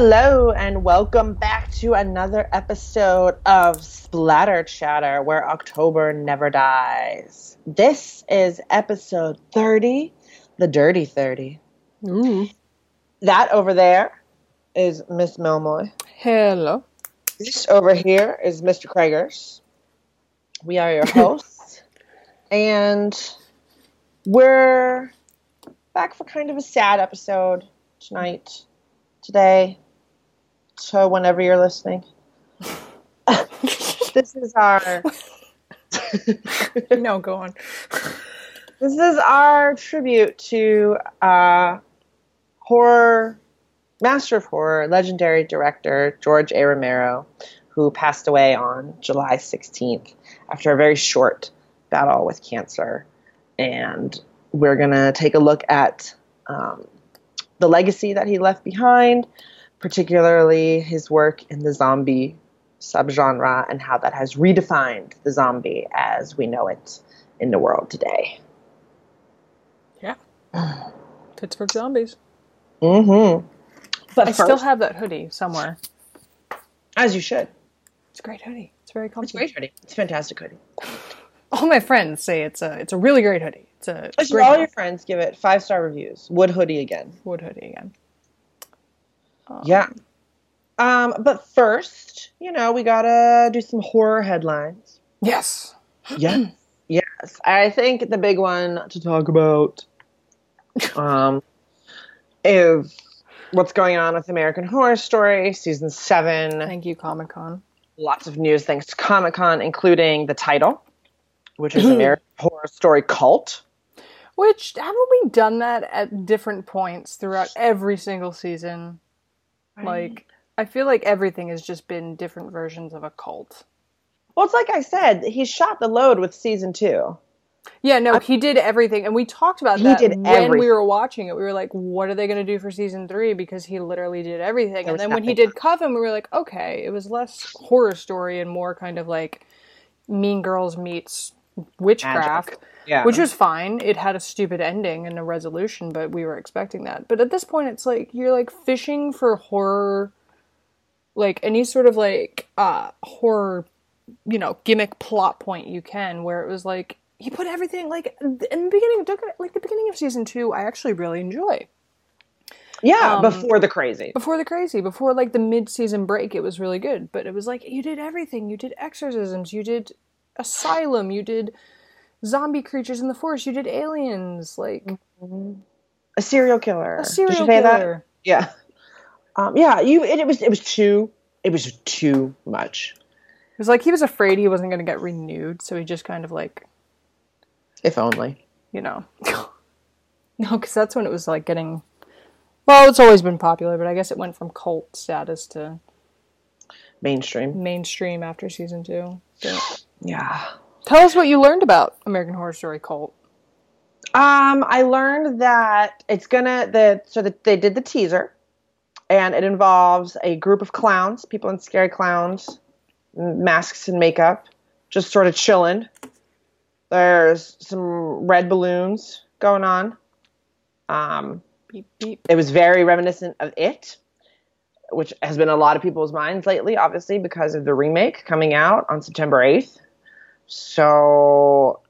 Hello, and welcome back to another episode of Splatter Chatter, where October never dies. This is episode 30, the Dirty 30. Ooh. That over there is Miss Melmoy. Hello. This over here is Mr. Kragers. We are your hosts, and we're back for kind of a sad episode tonight, today, so whenever you're listening. this is our no, go on. this is our tribute to uh, horror master of horror, legendary director George A. Romero, who passed away on July 16th after a very short battle with cancer. And we're going to take a look at um, the legacy that he left behind, particularly his work in the zombie subgenre and how that has redefined the zombie as we know it in the world today. Yeah. Pittsburgh Zombies. Mm-hmm. But I first, still have that hoodie somewhere. as you should. It's a great hoodie. It's very It's comfy. a great hoodie. It's a fantastic hoodie. All my friends say it's a it's a really great hoodie. It's a Listen, great all your friends give it five star reviews. Wood hoodie again. wood hoodie again. Um, Yeah. Um, but first, you know, we gotta do some horror headlines. Yes. Yes. yes. I think the big one to talk about um is what's going on with American Horror Story season seven. Thank you, Comic Con. Lots of news thanks to Comic Con, including the title, which is American Horror Story Cult. Which haven't we done that at different points throughout every single season? Like I feel like everything has just been different versions of a cult. Well, it's like I said, he shot the load with season two. Yeah, no, he did everything, and we talked about He that did when everything. we were watching it. We were like, "What are they going to do for season three? Because he literally did everything. There and was then when he nothing. did Coven, we were like, "Okay, it was less horror story and more kind of like Mean Girls meets witchcraft." Magic. Yeah. Which was fine. It had a stupid ending and a resolution, but we were expecting that. But at this point, it's like you're like fishing for horror, like any sort of like uh horror, you know, gimmick plot point you can. Where it was like he put everything like in the beginning, like the beginning of season two. I actually really enjoy yeah, um, before the crazy. before the crazy, before like the mid season break. It was really good, but it was like you did everything. You did exorcisms. You did asylum. You did zombie creatures in the forest. You did aliens. Like A serial killer. a serial say that? killer. Yeah. Um, yeah, you it, it was it was too it was too much. It was like he was afraid he wasn't going to get renewed, so he just kind of like, If only. you know, no, because that's when it was like getting. Well, it's always been popular, but I guess it went from cult status to Mainstream. mainstream after season two. But Yeah. tell us what you learned about American Horror Story cult. Um, I learned that it's gonna the so that they did the teaser, and it involves a group of clowns, people in scary clowns, masks and makeup, just sort of chilling. There's some red balloons going on. Um, Beep beep. it was very reminiscent of it which has been a lot of people's minds lately obviously because of the remake coming out on september 8th so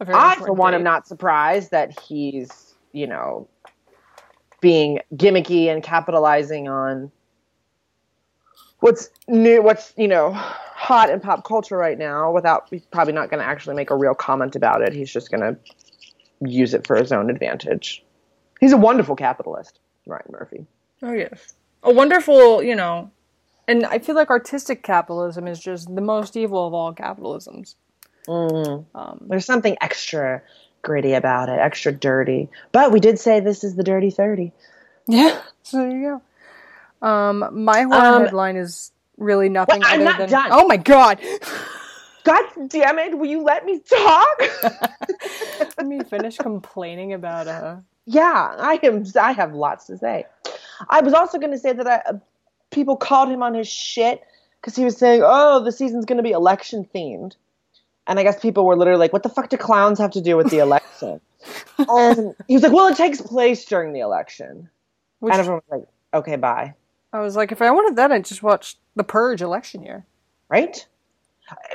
i for one am not surprised that he's you know being gimmicky and capitalizing on what's new what's you know hot in pop culture right now without he's probably not going to actually make a real comment about it. He's just going to use it for his own advantage. He's a wonderful capitalist ryan murphy. Oh yes, a wonderful, you know, and I feel like artistic capitalism is just the most evil of all capitalisms. Um, There's something extra gritty about it, extra dirty. But we did say this is the dirty 30. Yeah. So there you go. Um, my horror Um, headline is really nothing Well, I'm other not than. done. Oh my god! God damn it, will you let me talk? Let me finish complaining about uh yeah, I am I have lots to say. I was also going to say that I, people called him on his shit cuz he was saying, "Oh, the season's going to be election themed." And I guess people were literally like, "What the fuck do clowns have to do with the election?" and he was like, "Well, it takes place during the election." which and everyone was like, "Okay, bye." I was like, if I wanted that, I'd just watch The Purge election year. right?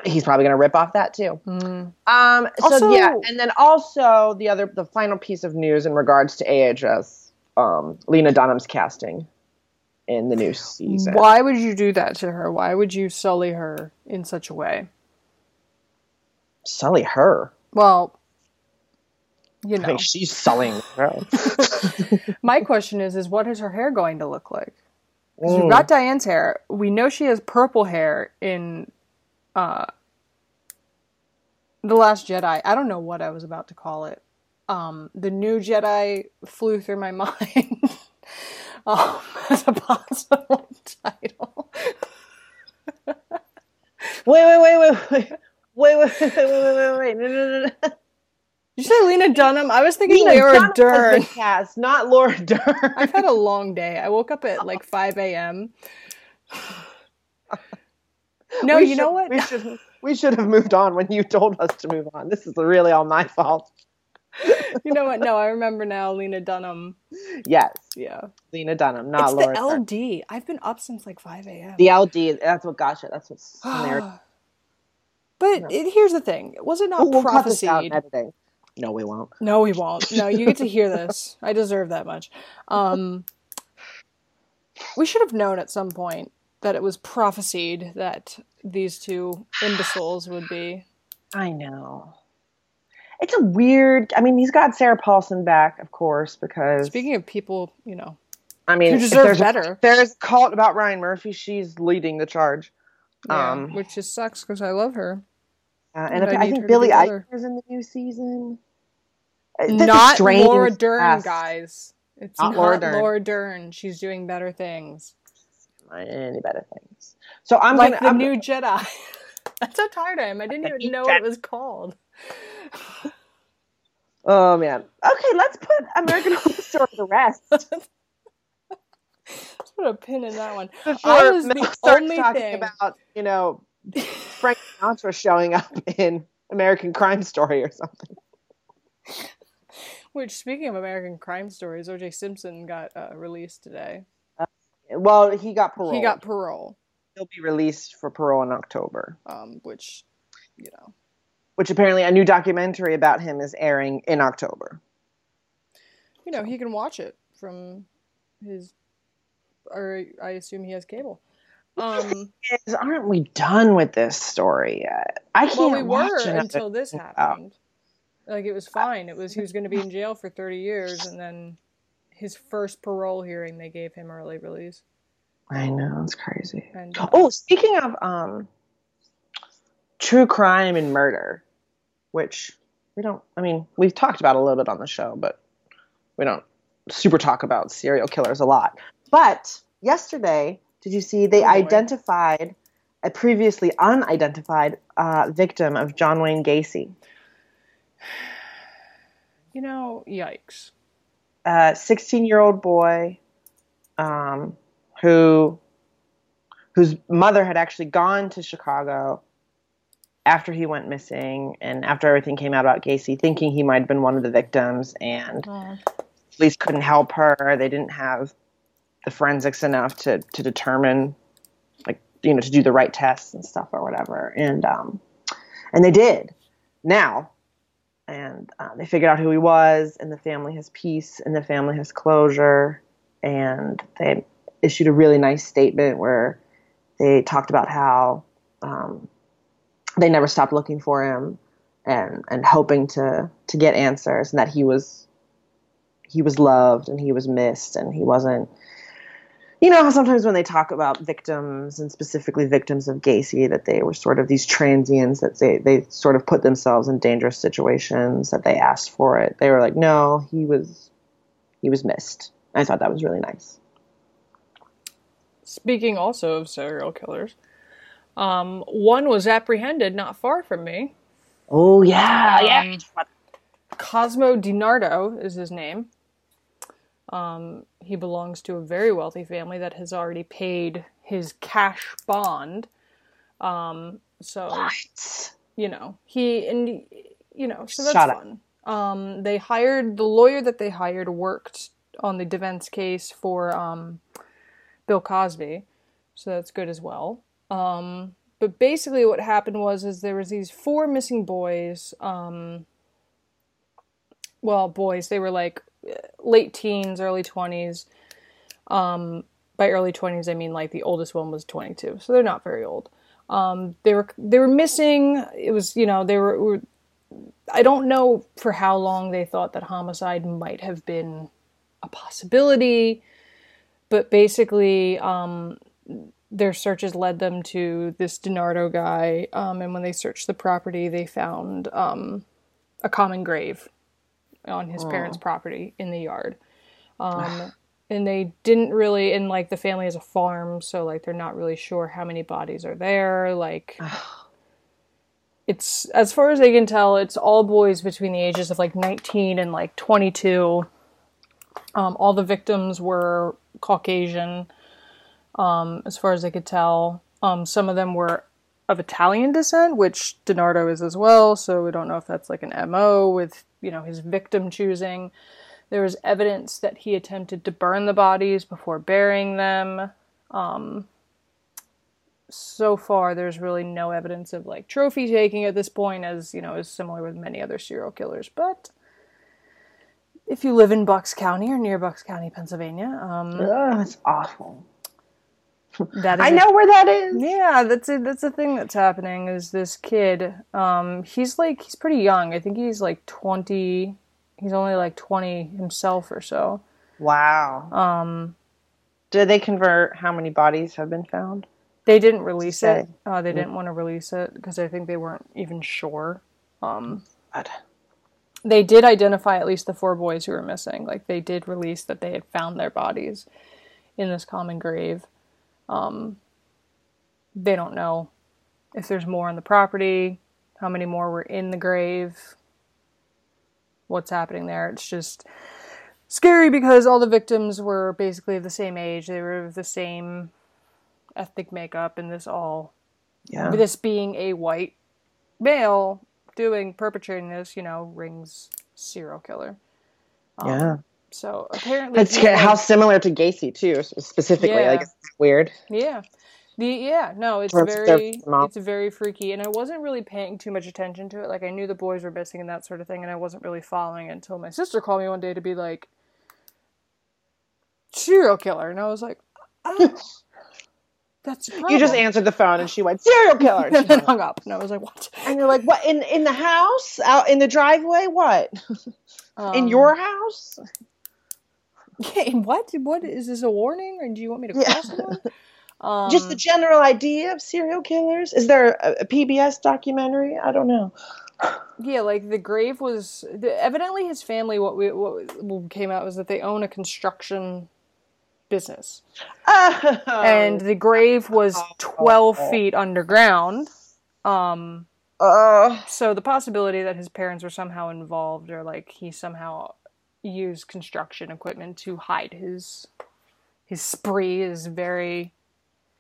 He's probably going to rip off that too. Mm. Um, so Also- yeah, and then also the other, the final piece of news in regards to AHS, um, Lena Dunham's casting in the new season. Why would you do that to her? Why would you sully her in such a way? Sully her. Well, you I know, think she's sullying her. my question is, is what is her hair going to look like? Mm. we've got Diane's hair. We know she has purple hair in uh, the Last Jedi. I don't know what I was about to call it. Um, the new Jedi flew through my mind um, as a possible title. Wait, wait, wait, wait, wait. Wait, wait, wait, wait, wait, wait, wait. No, no, no, no. You say Lena Dunham? I was thinking Lena Laura Dern. cast, not Laura Dern. I've had a long day. I woke up at like 5 a.m. No, We you know should- what? We should we should have moved on when you told us to move on. This is really all my fault. You know what? No, I remember now. Lena Dunham. Yes, Yeah, Lena Dunham, not it's the Laura. Dern. LD. I've been up since like 5 a.m. The LD. That's what gotcha. That's what's there. but it, here's the thing: was it not We'll, we'll cut this out prophesied? No, we won't. No, we won't. No, you get to hear this. I deserve that much. Um, we should have known at some point that it was prophesied that these two imbeciles would be. I know. It's a weird. I mean, he's got Sarah Paulson back, of course, because Speaking of people, you know, I mean, who deserve there's better. There's a cult about Ryan Murphy. She's leading the charge. yeah, Um, which just sucks because I love her. Uh, and And I I think Billy better. Eichner's in the new season. Uh, that's Not Laura Dern, cast. guys. It's Not not, Laura Laura, Dern. Dern. She's doing better things. Any better things? So I'm like gonna. the I'm- new Jedi. That's how tired I am. I didn't even know what it was called. Oh man. Okay, let's put American Horror Story to rest. Let's put a pin in that one. Before I was the Mel only talking thing- about, you know, Frank Sinatra showing up in American Crime Story or something. Which, speaking of American crime stories, O.J. Simpson got uh, released today. Well, he got parole. He got parole, He'll be released for parole in October, um, which, you know, which apparently a new documentary about him is airing in October. you know, he can watch it from his, or I assume he has cable. Um, Is- Aren't we done with this story yet? I can't well, we watch were until this happened. Like it was fine. It was he was going to be in jail for thirty years, and then his first parole hearing, they gave him early release. I know it's crazy. And Oh, speaking of um, true crime and murder, which we don't. I mean, we've talked about a little bit on the show, but we don't super talk about serial killers a lot. But yesterday, did you see they Oh, identified a previously unidentified uh, victim of John Wayne Gacy? you know, yikes. a 16 year old boy um, who whose mother had actually gone to Chicago after he went missing and after everything came out about Gacy, thinking he might have been one of the victims, and Oh, police couldn't help her. They didn't have the forensics enough to to determine, like you know, to do the right tests and stuff or whatever. And um, and they did. Now, and uh, they figured out who he was, and the family has peace, and the family has closure, and they issued a really nice statement where they talked about how um, they never stopped looking for him and and hoping to to get answers, and that he was he was loved and he was missed and he wasn't you know sometimes when they talk about victims and specifically victims of Gacy that they were sort of these transients that they they sort of put themselves in dangerous situations that they asked for it. They were like no he was he was missed. I thought that was really nice. Speaking also of serial killers, um, one was apprehended not far from me. oh yeah Um, Cosmo DiNardo is his name. Um, he belongs to a very wealthy family that has already paid his cash bond. Um, so what you know he and you know so that's Shut up. fun. Um, they hired the lawyer that they hired worked on the defense case for um, Bill Cosby, so that's good as well. Um, but basically, what happened was is there was these four missing boys. Um, well, boys, they were like late teens, early twenties. Um, by early twenties, I mean like the oldest one was twenty two, so they're not very old. Um, they were they were missing. It was you know they were, were I don't know for how long they thought that homicide might have been a possibility, but basically, um, their searches led them to this DiNardo guy. Um, and when they searched the property, they found um, a common grave on his parents' property in the yard. Um, and they didn't really, and like the family has a farm, so like they're not really sure how many bodies are there. Like, it's as far as they can tell, it's all boys between the ages of like 19 and like 22. Um, all the victims were Caucasian, um, as far as I could tell. Um, some of them were of Italian descent, which DiNardo is as well. So we don't know if that's like an MO with you know his victim choosing. There was evidence that he attempted to burn the bodies before burying them. Um, so far, there's really no evidence of like trophy taking at this point, as you know, is similar with many other serial killers. But if you live in Bucks County or near Bucks County, Pennsylvania, um, Ugh, that's awful. That is I a- know where that is. Yeah, that's a, that's the thing that's happening. Is this kid? Um, he's like he's pretty young. I think he's like twenty. He's only like twenty himself or so. Wow. Um, Did they convert how many bodies have been found? they didn't release it. Uh, they didn't want to release it because I think they weren't even sure. Um, God. they did identify at least the four boys who were missing. Like they did release that they had found their bodies in this common grave. Um, they don't know if there's more on the property, how many more were in the grave, what's happening there. It's just scary because all the victims were basically of the same age. They were of the same ethnic makeup, and this all Yeah. this being a white male doing perpetrating this, you know, rings serial killer. Um, yeah. So apparently, That's people- how similar to Gacy too, specifically. Yeah. Like weird. yeah, the yeah no, it's very it's very freaky, and I wasn't really paying too much attention to it. Like I knew the boys were missing and that sort of thing, and I wasn't really following it until my sister called me one day to be like, serial killer, and I was like, oh, that's You just answered the phone and she went serial killer. And, and hung up. and I was like, what? And you're like, what in in the house, out in the driveway, what in Um, your house? Yeah, and what? What is this a warning, or do you want me to Yeah. someone? Um, Just the general idea of serial killers. Is there a, a PBS documentary? I don't know. yeah, like the grave was the, evidently his family. What we what came out was that they own a construction business, Oh. and the grave was twelve feet underground. Um, uh, so the possibility that his parents were somehow involved, or like he somehow used construction equipment to hide his his spree, is very.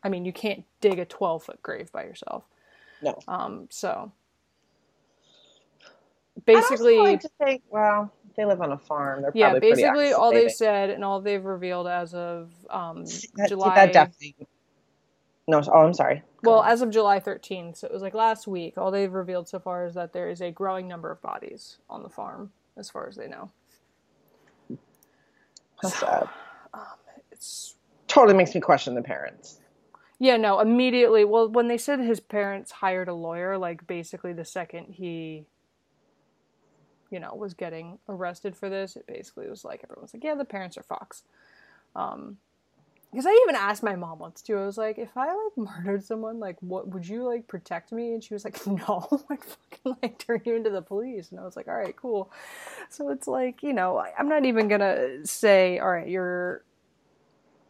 I mean, you can't dig a twelve foot grave by yourself. no. Um, so basically, like to think, well, they live on a farm. They're yeah, probably basically all they've said and all they've revealed as of um, that, July. that definitely. No, oh, I'm sorry. Go well, on. as of July 13th, so it was like last week. All they've revealed so far is that there is a growing number of bodies on the farm, as far as they know. That's sad. It's Totally makes me question the parents. yeah, no, immediately. Well, when they said his parents hired a lawyer, like basically the second he, you know, was getting arrested for this, it basically was like everyone's like, yeah, the parents are Fox. Um, because I even asked my mom once too. I was like, if I like murdered someone, like, what would you like protect me? And she was like, no, I'd fucking like turn you into the police. And I was like, all right, cool. So it's like, you know, I'm not even gonna say, all right, you're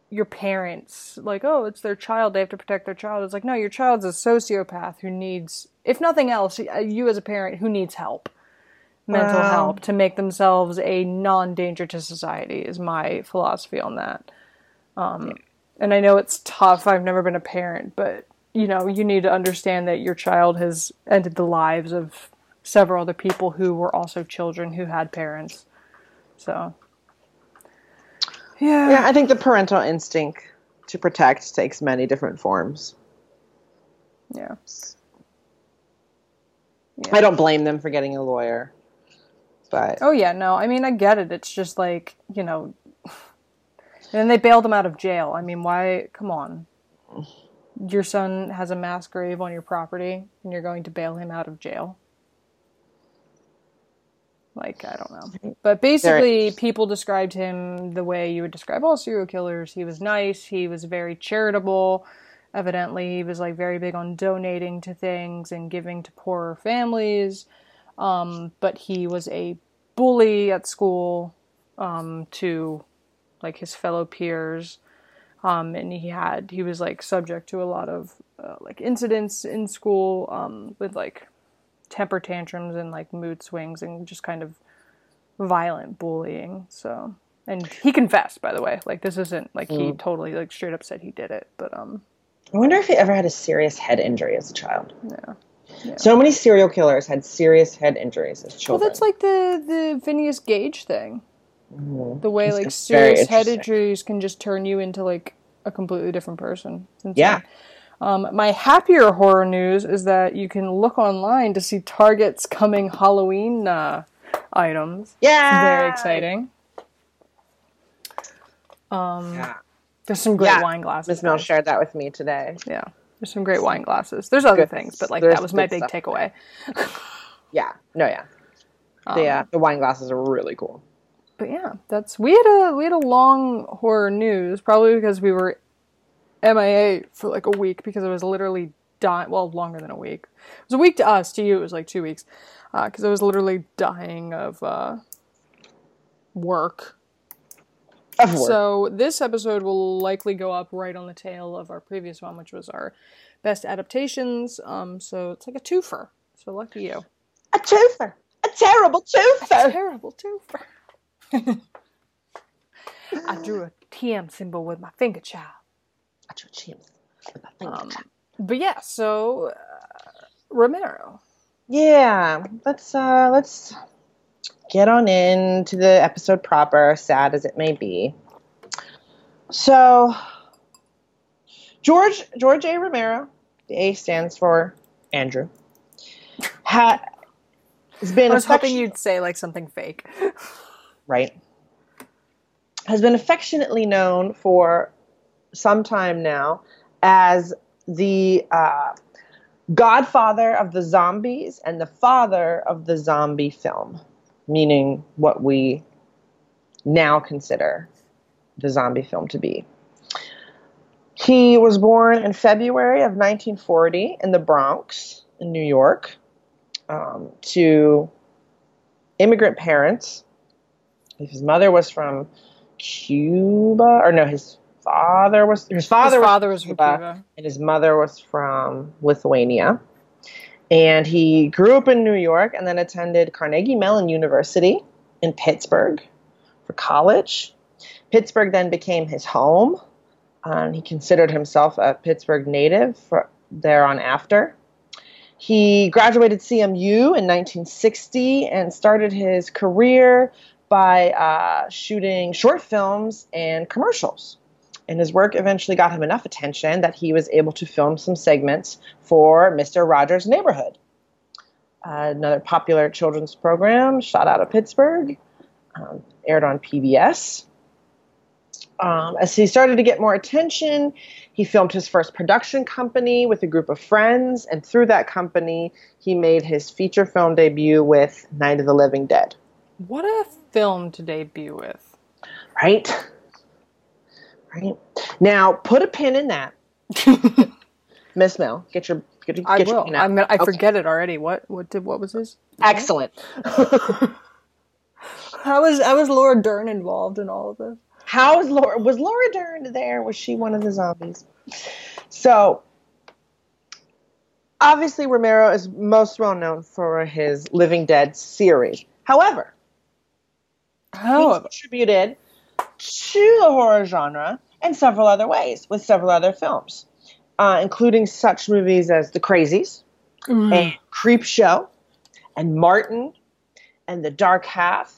your parents like oh it's their child they have to protect their child it's like no your child's a sociopath who needs if nothing else you as a parent who needs help mental Wow. help to make themselves a non-danger to society is my philosophy on that um, and i know it's tough i've never been a parent but you know you need to understand that your child has ended the lives of several other people who were also children who had parents so Yeah, Yeah, I think the parental instinct to protect takes many different forms. Yeah. I don't blame them for getting a lawyer, but Oh yeah, no. I mean, I get it. It's just like you know. And then they bailed him out of jail. I mean, why? Come on. Your son has a mass grave on your property, and you're going to bail him out of jail. Like I don't know, but basically, people described him the way you would describe all serial killers. He was nice. He was very charitable. Evidently, he was like very big on donating to things and giving to poorer families. Um, but he was a bully at school um, to like his fellow peers. Um, and he had he was like subject to a lot of uh, like incidents in school um, with like temper tantrums and like mood swings and just kind of violent bullying. So and he confessed by the way like this isn't like he totally like straight up said he did it but um I wonder if he ever had a serious head injury as a child. yeah So many serial killers had serious head injuries as children. well that's like the the Phineas Gage thing Mhm. the way It's- like serious head injuries can just turn you into like a completely different person. Yeah. Um, my happier horror news is that you can look online to see Target's coming Halloween uh, items. Yeah. Very exciting. Um, Yeah. There's some great Yeah. wine glasses. Miss Mel shared that with me today. Yeah. There's some great wine glasses. There's other Good. things, but like There's that was my big takeaway. Yeah. No, yeah. Um, the, uh, the wine glasses are really cool. But yeah, that's we had a we had a long horror news probably because we were MIA for like a week because I was literally dying. Well, longer than a week. It was a week to us. To you, it was like two weeks because I was literally dying of uh, work. Of course. So this episode will likely go up right on the tail of our previous one, which was our best adaptations. Um, so it's like a twofer. So lucky you. a twofer. A terrible twofer. A terrible twofer. I drew a TM symbol with my finger child. I drew chimps with my finger. Um, but yeah, so uh, Romero. Yeah, let's uh let's get on into the episode proper, sad as it may be. So George George A. Romero, the A stands for Andrew. Ha, has been I was hoping you'd say like something fake. right, has been affectionately known for some time now as the uh, godfather of the zombies and the father of the zombie film, meaning what we now consider the zombie film to be. He was born in February of 1940 in the Bronx, in New York, um, to immigrant parents. His mother was from Cuba, or no, his father was his father, His was father was from Cuba, Cuba. and his mother was from Lithuania. And he grew up in New York and then attended Carnegie Mellon University in Pittsburgh for college. Pittsburgh then became his home. Um, he considered himself a Pittsburgh native for there on after. He graduated CMU in 1960 and started his career by uh, shooting short films and commercials. And his work eventually got him enough attention that he was able to film some segments for Mr. Rogers' Neighborhood, uh, another popular children's program shot out of Pittsburgh, um, aired on PBS. Um, as he started to get more attention, he filmed his first production company with a group of friends, and through that company, he made his feature film debut with Night of the Living Dead. What a film to debut with. Right? Right. Now, put a pin in that. Miss Mel, get your get, your- I get will. I'm gonna, I Okay. forget it already. What what did what was his? Excellent. How was I was Laura Dern involved in all of this? How is Laura? Was Laura Dern there? Was she one of the zombies? So, obviously, Romero is most well known for his Living Dead series. However, he However, contributed to the horror genre in several other ways with several other films, uh, including such movies as The Crazies and Creep Show and Martin and The Dark Half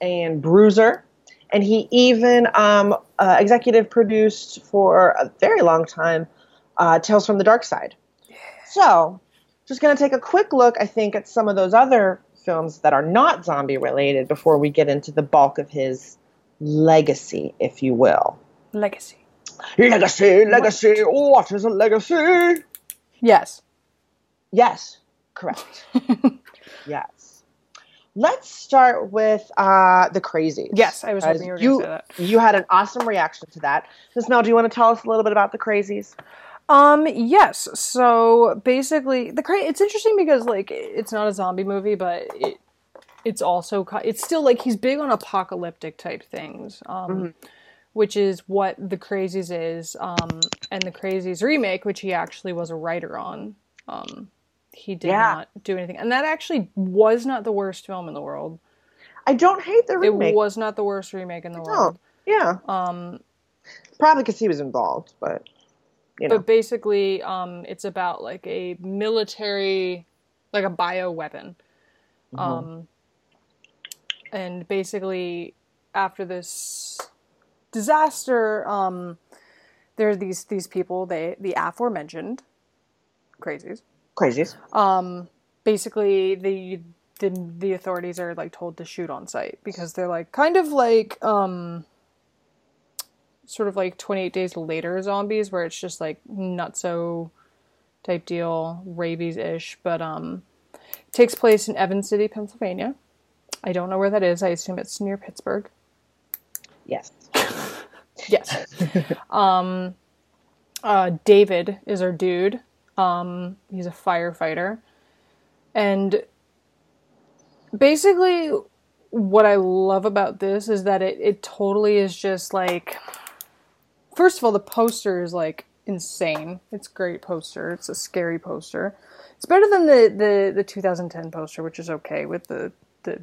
and Bruiser. And he even um, uh, executive produced for a very long time uh, Tales from the Dark Side. So, just going to take a quick look, I think, at some of those other films that are not zombie related before we get into the bulk of his legacy, if you will. Legacy. Legacy, legacy, what is a legacy? Yes. Yes, correct. yes. Let's start with uh, the crazies. Yes, I was As hoping you were you, going to say that. you had an awesome reaction to that. Ms. Mel, do you want to tell us a little bit about the crazies? Um, yes. So basically, the cra- it's interesting because like it's not a zombie movie, but it it's also it's still like he's big on apocalyptic type things. Um, which is what the Crazies is. Um, and the Crazies remake, which he actually was a writer on. Um, he did Yeah. not do anything, and that actually was not the worst film in the world. I don't hate the remake. It was not the worst remake in the world. Yeah, Um, probably because he was involved, but you know. but basically um, it's about like a military like a bio weapon um, and basically after this disaster um, there are these these people they the aforementioned crazies Crazies. um, basically the, the the authorities are like told to shoot on site because they're like kind of like um sort of like 28 days later zombies where it's just like nutso type deal rabies ish but um it takes place in Evans City Pennsylvania I don't know where that is I assume it's near Pittsburgh Yes. Yes. um, uh, David is our dude. Um, he's a firefighter. And basically, what I love about this is that it, it totally is just like. First of all, the poster is like insane. It's a great poster. It's a scary poster. It's better than the, the, the 2010 poster, which is okay with the, the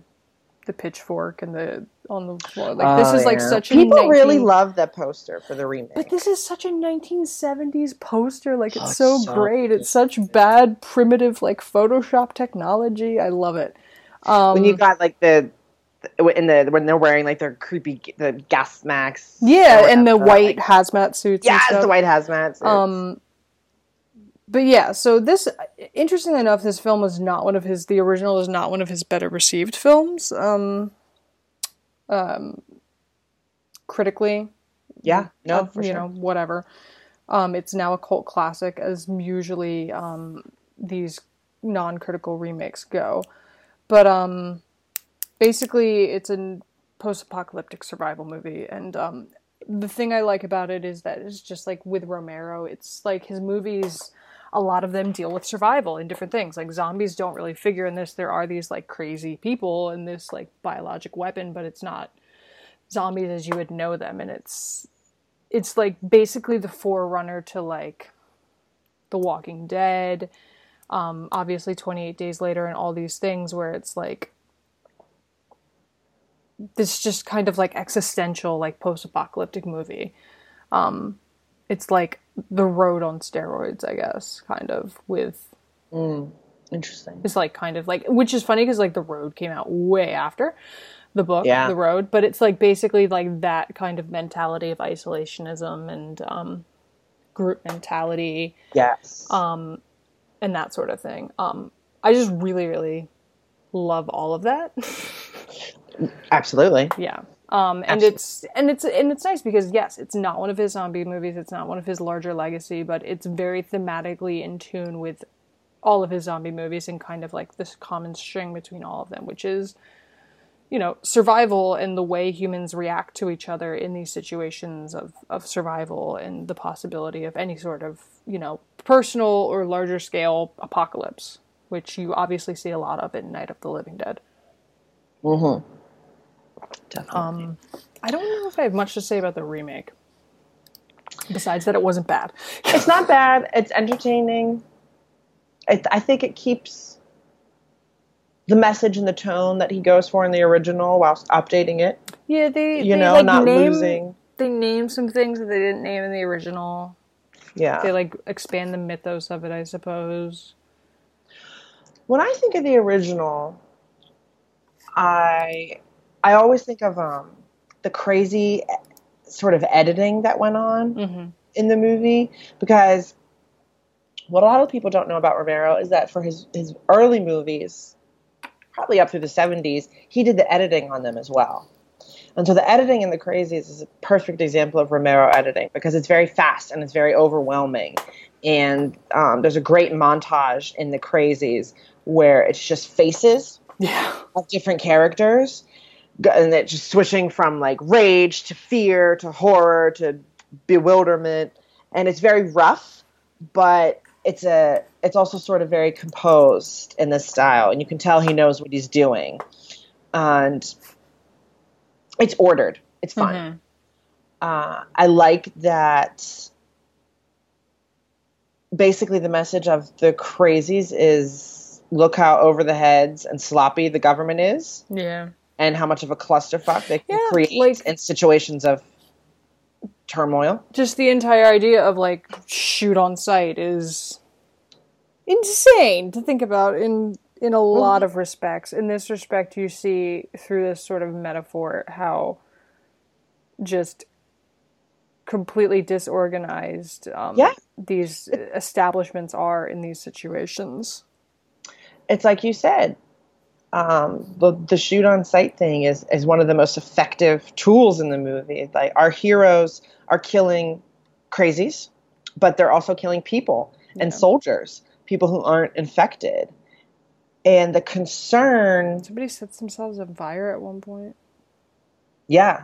the pitchfork and the on the floor. Like this Oh, is like yeah. such a people 19 really love the poster for the remake. but this is such a 1970s poster. Like it's Oh, so, so great. It's such bad primitive like Photoshop technology. I love it. Um, when you got like the in the when they're wearing like their creepy the gas masks. yeah, and the white like- hazmat suits. stuff. the white hazmats. Um, but yeah, so this, interestingly enough, this film was not one of his. The original is not one of his better received films. Um, um, critically, yeah, no, of, for you sure. know whatever. Um, it's now a cult classic, as usually um, these non-critical remakes go. But um, basically, it's a post-apocalyptic survival movie, and um, the thing I like about it is that it's just like with Romero, it's like his movies. A lot of them deal with survival and different things. Like zombies don't really figure in this. There are these like crazy people and this like biologic weapon, but it's not zombies as you would know them, and it's it's like basically the forerunner to like The Walking Dead, um, obviously 28 Days Later, and all these things where it's like this just kind of like existential, like post apocalyptic movie. Um, it's like The Road on steroids, I guess, kind of with Interesting. it's like kind of like which is funny because like the road came out way after the book Yeah. the road but it's like basically like that kind of mentality of isolationism and um group mentality Yes. um and that sort of thing um i just really really love all of that Absolutely. yeah um and Absolutely. it's and it's and it's nice because yes it's not one of his zombie movies it's not one of his larger legacy but it's very thematically in tune with all of his zombie movies and kind of like this common string between all of them which is you know survival and the way humans react to each other in these situations of of survival and the possibility of any sort of you know personal or larger scale apocalypse which you obviously see a lot of in Night of the Living Dead Mm-hmm. Definitely. Um, I don't know if I have much to say about the remake, besides that it wasn't bad. it's not bad. It's entertaining. It, I think it keeps the message and the tone that he goes for in the original whilst updating it. Yeah, they You they, know, like, not name, losing. They name some things that they didn't name in the original. Yeah. They like expand the mythos of it, I suppose. when I think of the original, I I always think of um, the crazy sort of editing that went on Mm-hmm. in the movie because what a lot of people don't know about Romero is that for his his early movies, probably up through the 70s, he did the editing on them as well. And so the editing in The Crazies is a perfect example of Romero editing because it's very fast and it's very overwhelming. And um, there's a great montage in The Crazies where it's just faces Yeah. of different characters and it just switching from like rage to fear to horror to bewilderment and it's very rough but it's a it's also sort of very composed in this style and you can tell he knows what he's doing and it's ordered it's fun Mhm. uh, I like that. Basically, the message of the crazies is look how over the heads and sloppy the government is, Yeah. And how much of a clusterfuck they can Yeah, create like- in situations of turmoil. Just the entire idea of like shoot on sight is insane to think about in in a lot of respects. In this respect, you see through this sort of metaphor how just completely disorganized um, Yeah. these establishments are in these situations. It's like you said. Um, the, the shoot on sight thing is, is one of the most effective tools in the movie. Like our heroes are killing crazies, but they're also killing people and soldiers, people who aren't infected. And the concern, Somebody sets themselves on fire at one point. yeah.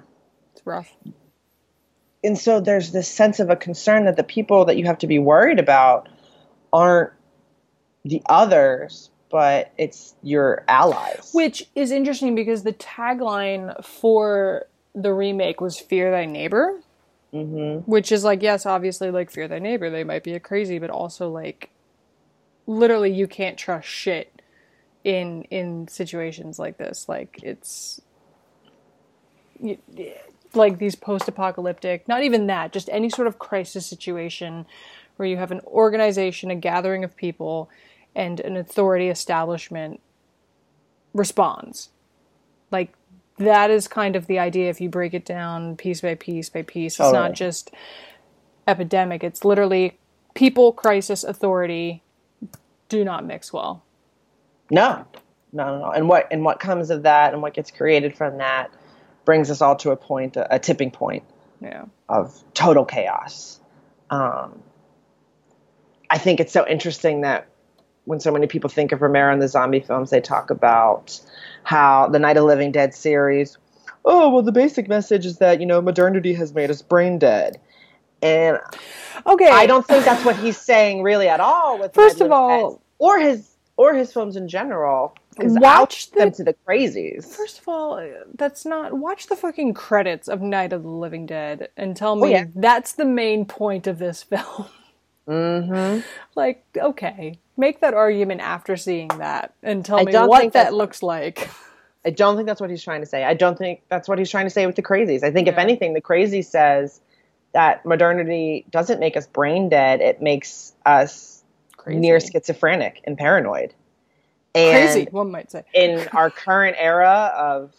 It's rough. And so there's this sense of a concern that the people that you have to be worried about aren't the others, but it's your allies. Which is interesting because the tagline for the remake was "Fear Thy Neighbor," hmm which is like, yes, obviously, like fear thy neighbor. They might be a crazy, but also like, literally, you can't trust shit in in situations like this. Like it's y- like these post-apocalyptic, not even that, just any sort of crisis situation where you have an organization, a gathering of people, and an authority establishment responds. Like that is kind of the idea if you break it down piece by piece by piece. It's Totally. not just epidemic, it's literally people, crisis, authority do not mix well. No, no, no, no. And what and what comes of that, and what gets created from that, brings us all to a point, a, a tipping point Yeah. of total chaos. Um, I think it's so interesting that when so many people think of Romero and the zombie films, they talk about how the Night of the Living Dead series. Oh well, the basic message is that you know modernity has made us brain dead, and Okay. I don't think that's what he's saying really at all. With First of all- Dead, or his or his films in general, Watch the- them to the crazies. First of all, that's not. Watch the fucking credits of Night of the Living Dead and tell me Oh, yeah. that's the main point of this film. hmm like, okay, make that argument after seeing that and tell I me don't what think that looks like. I don't think that's what he's trying to say. I don't think that's what he's trying to say with the crazies. I think if anything, the crazy says that modernity doesn't make us brain dead; it makes us Crazy. near schizophrenic and paranoid. And Crazy, one might say. in our current era of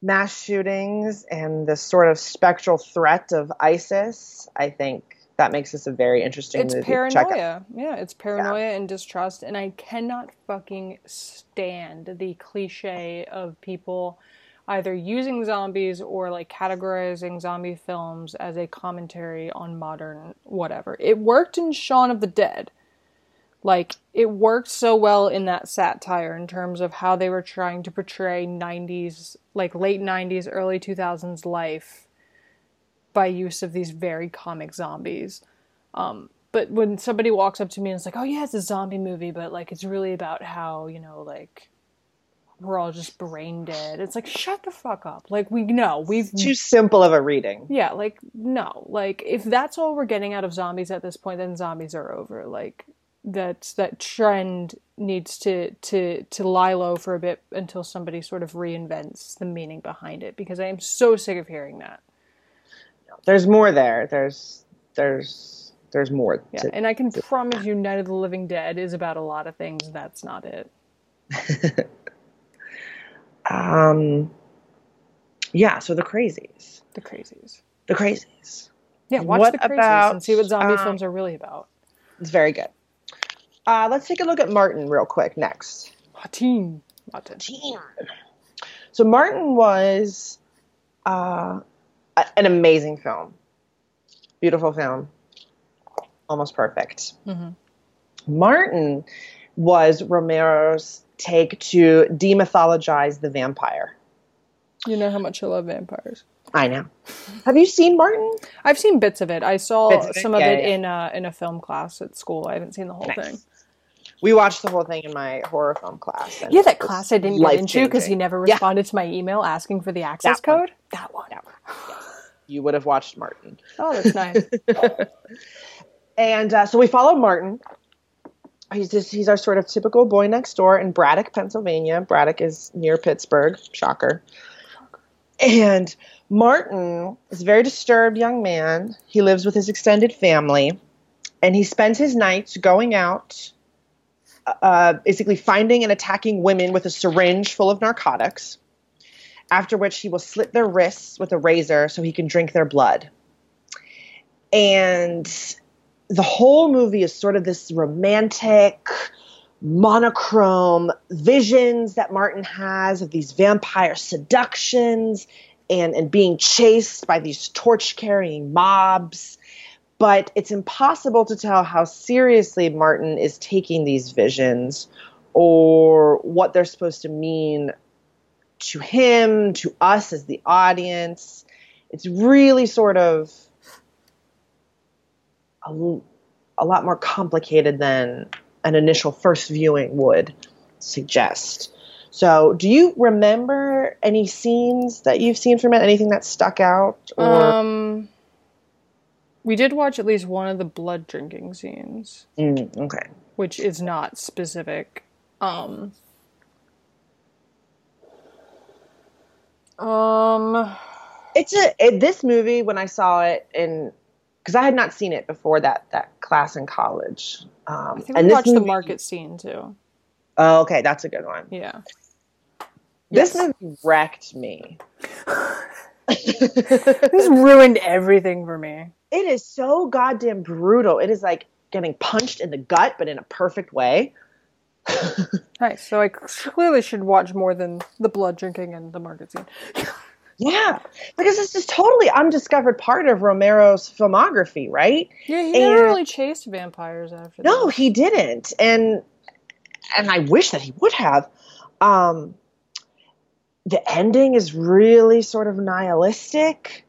mass shootings and the sort of spectral threat of ISIS, I think that makes this a very interesting It's movie to check out. paranoia. Yeah, it's paranoia and distrust, and I cannot fucking stand the cliche of people either using zombies or like categorizing zombie films as a commentary on modern whatever. It worked in Shaun of the Dead. Like it worked so well in that satire in terms of how they were trying to portray 90s like late 90s early 2000s life by use of these very comic zombies. Um, but when somebody walks up to me and it's like, "Oh yeah, it's a zombie movie, but like it's really about how you know like we're all just brain dead," it's like, shut the fuck up. Like we know we've Too simple of a reading. yeah, like no, like if that's all we're getting out of zombies at this point, then zombies are over. Like that's that trend needs to to to lie low for a bit until somebody sort of reinvents the meaning behind it because I am so sick of hearing that. There's more there. There's there's there's more. Yeah, to- and I can promise you, Night of the Living Dead is about a lot of things. That's not it. Um, Yeah, so the crazies. The crazies. The crazies. Yeah, watch What the crazies about, and see what zombie um, films are really about. It's very good. Uh, let's take a look at Martin real quick next. Martin. Martin. Martin. So Martin was uh, an amazing film, beautiful film, almost perfect. Mhm. Martin was Romero's take to demythologize the vampire. You know how much I love vampires. I know. Have you seen Martin? I've seen bits of it. I saw of it? some of Yeah, it yeah. in a in a film class at school. I haven't seen the whole Nice. thing. We watched the whole thing in my horror film class. Yeah, that class I didn't get into because he never Yeah. responded to my email asking for the access That one. code. That one. You would have watched Martin. Oh, that's nice. And uh, so we follow Martin. He's just, he's our sort of typical boy next door in Braddock, Pennsylvania. Braddock is near Pittsburgh. Shocker. And Martin is a very disturbed young man. He lives with his extended family, and he spends his nights going out, uh, basically finding and attacking women with a syringe full of narcotics. After which he will slit their wrists with a razor so he can drink their blood. And the whole movie is sort of this romantic, monochrome visions that Martin has of these vampire seductions and, and being chased by these torch carrying mobs. But it's impossible to tell how seriously Martin is taking these visions or what they're supposed to mean to him, to us as the audience. It's really sort of a lot more complicated than an initial first viewing would suggest. So, do you remember any scenes that you've seen from it? Anything that stuck out? Or um, we did watch at least one of the blood drinking scenes, Mm, okay, which is not specific. Um, um, it's a it, this movie when I saw it in because I had not seen it before that that class in college. Um, I think and we this watched the market scene too. Oh, okay, that's a good one. Yeah. This Yes. movie wrecked me. This ruined everything for me. It is so goddamn brutal. It is like getting punched in the gut, but in a perfect way. Nice. So I clearly should watch more than the blood drinking and the market scene. Yeah, because this is totally undiscovered part of Romero's filmography, right? Yeah, he never And- really chased vampires after No, that. he didn't, and and I wish that he would have. Um, the ending is really sort of nihilistic,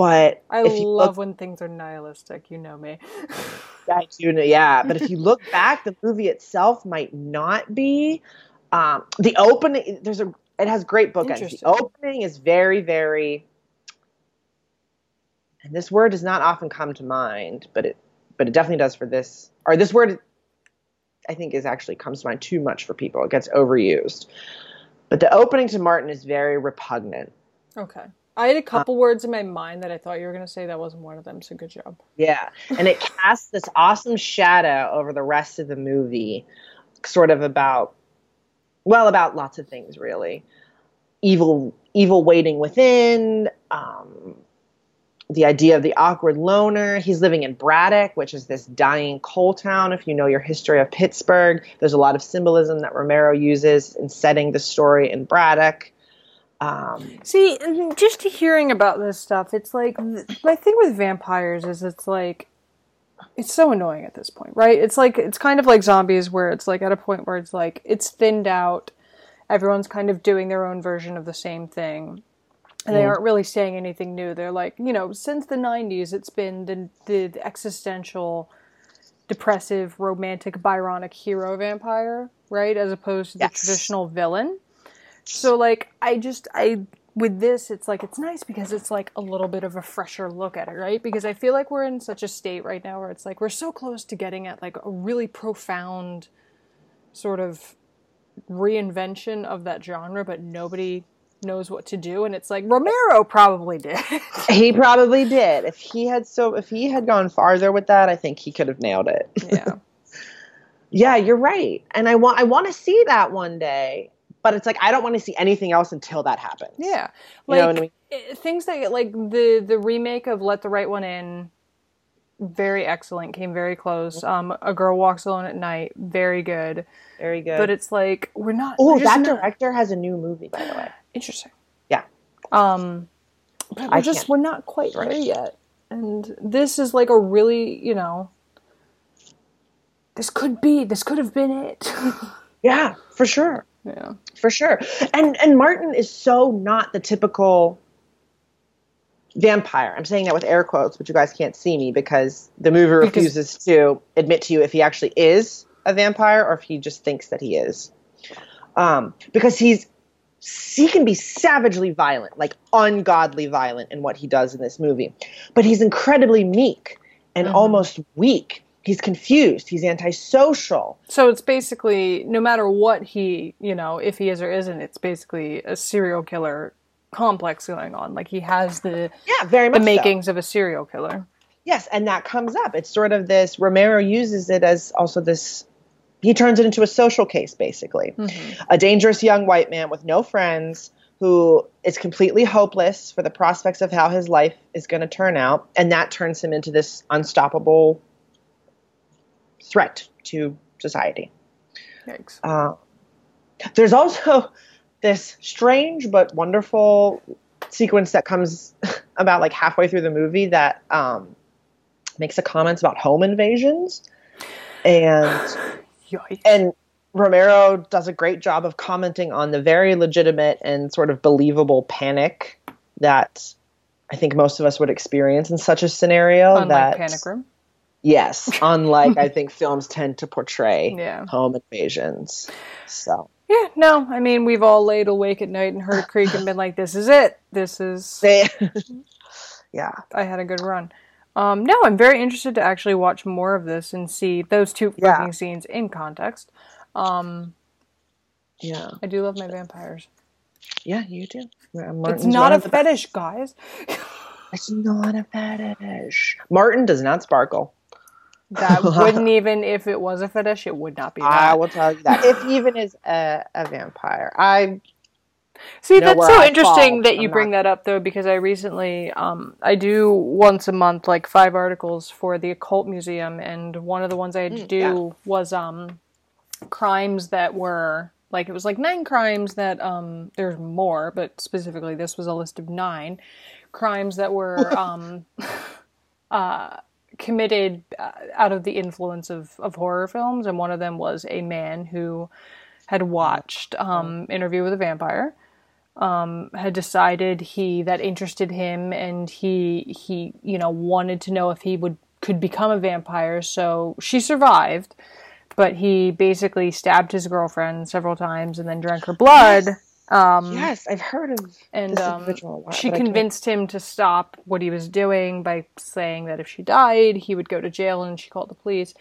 but I love look when things are nihilistic. You know me. I do know, yeah. But if you look back, the movie itself might not be. Um, the opening, there's a, it has great bookends. The opening is very, very, and this word does not often come to mind, but it, but it definitely does for this. Or this word, I think, is actually comes to mind too much for people. It gets overused. But the opening to Martin is very repugnant. Okay. I had a couple words in my mind that I thought you were going to say. That wasn't one of them, so good job. Yeah, and it casts this awesome shadow over the rest of the movie, sort of about, well, about lots of things really, evil, evil waiting within, um, the idea of the awkward loner. He's living in Braddock, which is this dying coal town. If you know your history of Pittsburgh, there's a lot of symbolism that Romero uses in setting the story in Braddock. Um, See, just hearing about this stuff, it's like my thing with vampires is it's like it's so annoying at this point, right? It's like it's kind of like zombies where it's like at a point where it's like it's thinned out. Everyone's kind of doing their own version of the same thing. And they Mm. aren't really saying anything new. They're like, you know, since the 90s it's been the the existential depressive romantic Byronic hero vampire, right? As opposed to the Yes. traditional villain. So like I just I with this it's like it's nice because it's like a little bit of a fresher look at it, right? Because I feel like we're in such a state right now where it's like we're so close to getting at like a really profound sort of reinvention of that genre but nobody knows what to do and it's like Romero probably did. he probably did. If he had so, if he had gone farther with that, I think he could have nailed it. yeah. Yeah, you're right. And I want I want to see that one day. But it's like I don't want to see anything else until that happens. Yeah, You know what I mean? i- things that like the the remake of Let the Right One In, very excellent, came very close. Um, A Girl Walks Alone at Night, very good. Very good. But it's like we're not. oh, we're that not- director has a new movie, by the way. interesting. Yeah. Um, but we're I just can't- we're not quite there yet, and this is like a really you know. This could be. This could have been it. Yeah, for sure. Yeah. for sure. And and Martin is so not the typical vampire. I'm saying that with air quotes, but you guys can't see me because the movie Because- refuses to admit to you if he actually is a vampire or if he just thinks that he is. Um, because he's he can be savagely violent, like ungodly violent in what he does in this movie. But he's incredibly meek and almost weak. He's confused. He's antisocial. So it's basically no matter what he, you know, if he is or isn't, it's basically a serial killer complex going on. Like he has the Yeah, very the much so. makings of a serial killer. Yes, and that comes up. It's sort of this Romero uses it as also this he turns it into a social case basically. Mm-hmm. A dangerous young white man with no friends who is completely hopeless for the prospects of how his life is going to turn out and that turns him into this unstoppable threat to society. Thanks. Uh, there's also this strange but wonderful sequence that comes about like halfway through the movie that um, makes a comments about home invasions, and and Romero does a great job of commenting on the very legitimate and sort of believable panic that I think most of us would experience in such a scenario. Unlike that Panic Room. Yes, unlike I think films tend to portray Yeah. home invasions. So. Yeah, no, I mean we've all laid awake at night and heard a creak and been like, "This is it. This is." Yeah, I had a good run. Um, no, I'm very interested to actually watch more of this and see those two Yeah. fucking scenes in context. Um, yeah, I do love my vampires. yeah. You do. It's not a fetish, guys. It's not a fetish. Martin does not sparkle. That wouldn't even if it was a fetish, it would not be that. I will tell you that. If even is a, a vampire, I See, that's so I interesting fall. that you I'm bring not- that up though, because I recently, um, I do once a month like five articles for the occult museum, and one of the ones I had to do Mm, yeah. was um, crimes that were like it was like nine crimes that um, there's more, but specifically this was a list of nine crimes that were um, uh, committed uh, out of the influence of, of horror films, and one of them was a man who had watched um, Interview with a Vampire, um, had decided he that interested him, and he he you know wanted to know if he would could become a vampire. So she survived, but he basically stabbed his girlfriend several times and then drank her blood. Um, yes, I've heard of and um, lot, she but I can't- convinced him to stop what he was doing by saying that if she died, he would go to jail, and she called the police.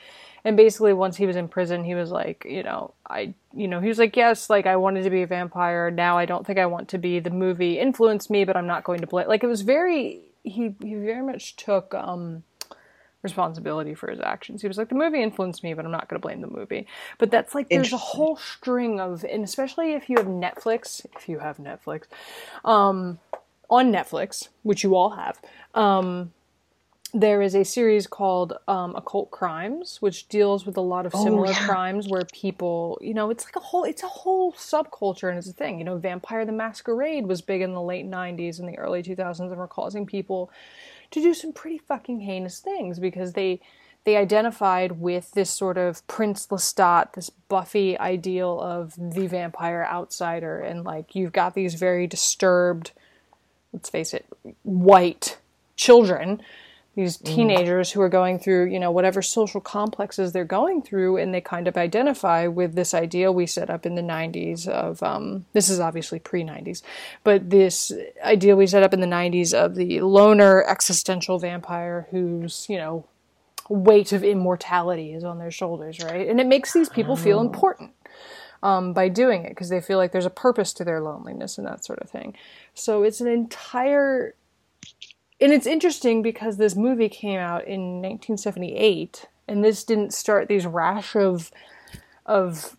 And basically, once he was in prison, he was like, you know, I, you know, he was like, yes, like I wanted to be a vampire. Now I don't think I want to be. The movie influenced me, but I'm not going to blame. Like it was very, he he very much took um responsibility for his actions. He was like, the movie influenced me, but I'm not going to blame the movie. But that's like, there's a whole string of, and especially if you have Netflix, if you have Netflix, um, on Netflix, which you all have, um, there is a series called um, Occult Crimes, which deals with a lot of similar yeah. crimes where people, you know, it's like a whole, it's a whole subculture and it's a thing. You know, Vampire the Masquerade was big in the late '90s and the early 2000s, and were causing people to do some pretty fucking heinous things because they they identified with this sort of Prince Lestat, this Buffy ideal of the vampire outsider, and like you've got these very disturbed, let's face it, white children, these teenagers who are going through, you know, whatever social complexes they're going through, and they kind of identify with this ideal we set up in the 90s of, um, this is obviously pre 90s, but this ideal we set up in the 90s of the loner existential vampire who's, you know, weight of immortality is on their shoulders, right? And it makes these people feel important um, by doing it because they feel like there's a purpose to their loneliness and that sort of thing. So it's an entire. And it's interesting because this movie came out in 1978, and this didn't start these rash of of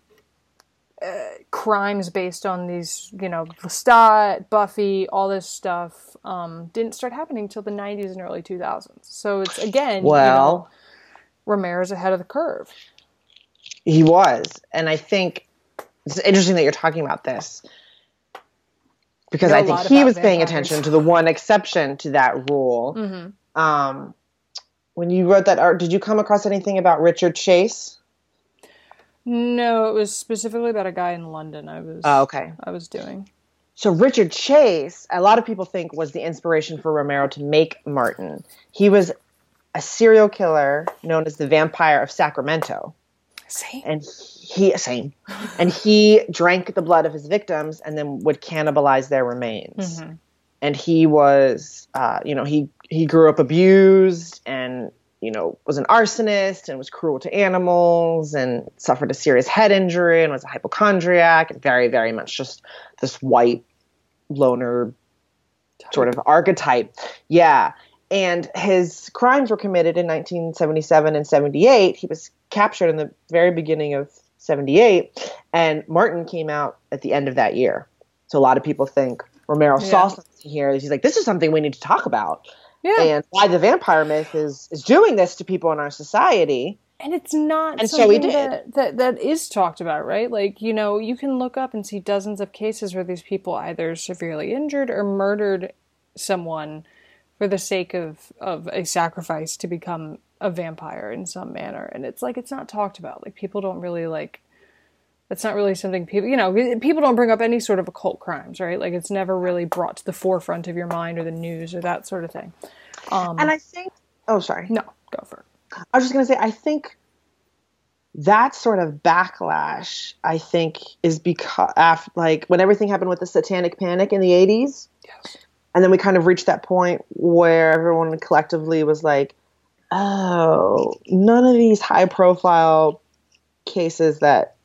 crimes based on these, you know, Lestat, Buffy, all this stuff um, didn't start happening until the 90s and early 2000s. So it's again, you know, Well, Romero's ahead of the curve. he was, and I think it's interesting that you're talking about this because I think he was paying vampires. attention to the one exception to that rule. Mm-hmm. Um, when you wrote that art, did you come across anything about Richard Chase? No, it was specifically about a guy in London. I was Oh, okay. I was doing. So Richard Chase, a lot of people think was the inspiration for Romero to make Martin. He was a serial killer known as the Vampire of Sacramento, See, and he same, and he drank the blood of his victims and then would cannibalize their remains. Mm-hmm. And he was, uh, you know, he he grew up abused and you know was an arsonist and was cruel to animals and suffered a serious head injury and was a hypochondriac and very very much just this white loner sort of archetype. Yeah. And his crimes were committed in 1977 and 78. He was captured in the very beginning of 78, and Martin came out at the end of that year. So a lot of people think Romero saw something here. He's like, this is something we need to talk about. yeah, And why the vampire myth is, is doing this to people in our society. and it's not And something did. That, that that is talked about, right? Like you know, you can look up and see dozens of cases where these people either severely injured or murdered someone for the sake of of a sacrifice to become a vampire in some manner, and it's like it's not talked about. Like people don't really like. It's not really something people, you know, people don't bring up any sort of occult crimes, right? Like it's never really brought to the forefront of your mind or the news or that sort of thing. Um, And I think, oh, sorry. no, go for it. I was just going to say, I think that sort of backlash, I think, is because, after, like, when everything happened with the satanic panic in the 80s, Yes. and then we kind of reached that point where everyone collectively was like, oh, none of these high profile cases that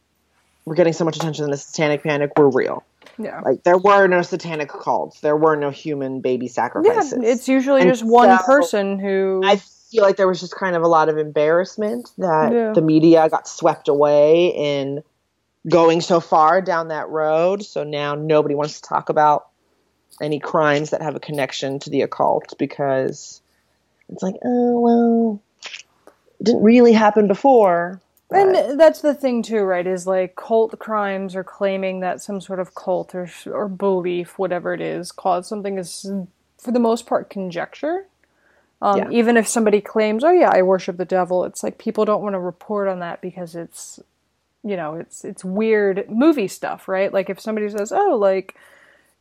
were getting so much attention in the satanic panic were real. Yeah. Like, there were no satanic cults, there were no human baby sacrifices. Yeah, it's usually And just one so person who. I feel like there was just kind of a lot of embarrassment that Yeah. the media got swept away in going so far down that road. So now nobody wants to talk about any crimes that have a connection to the occult because it's like, oh, well, it didn't really happen before. but- and that's the thing too, right? Is like cult crimes or claiming that some sort of cult or or belief, whatever it is, caused something is for the most part conjecture. Um, Yeah. Even if somebody claims, "Oh yeah, I worship the devil," it's like people don't want to report on that because it's, you know, it's it's weird movie stuff, right? Like if somebody says, "Oh, like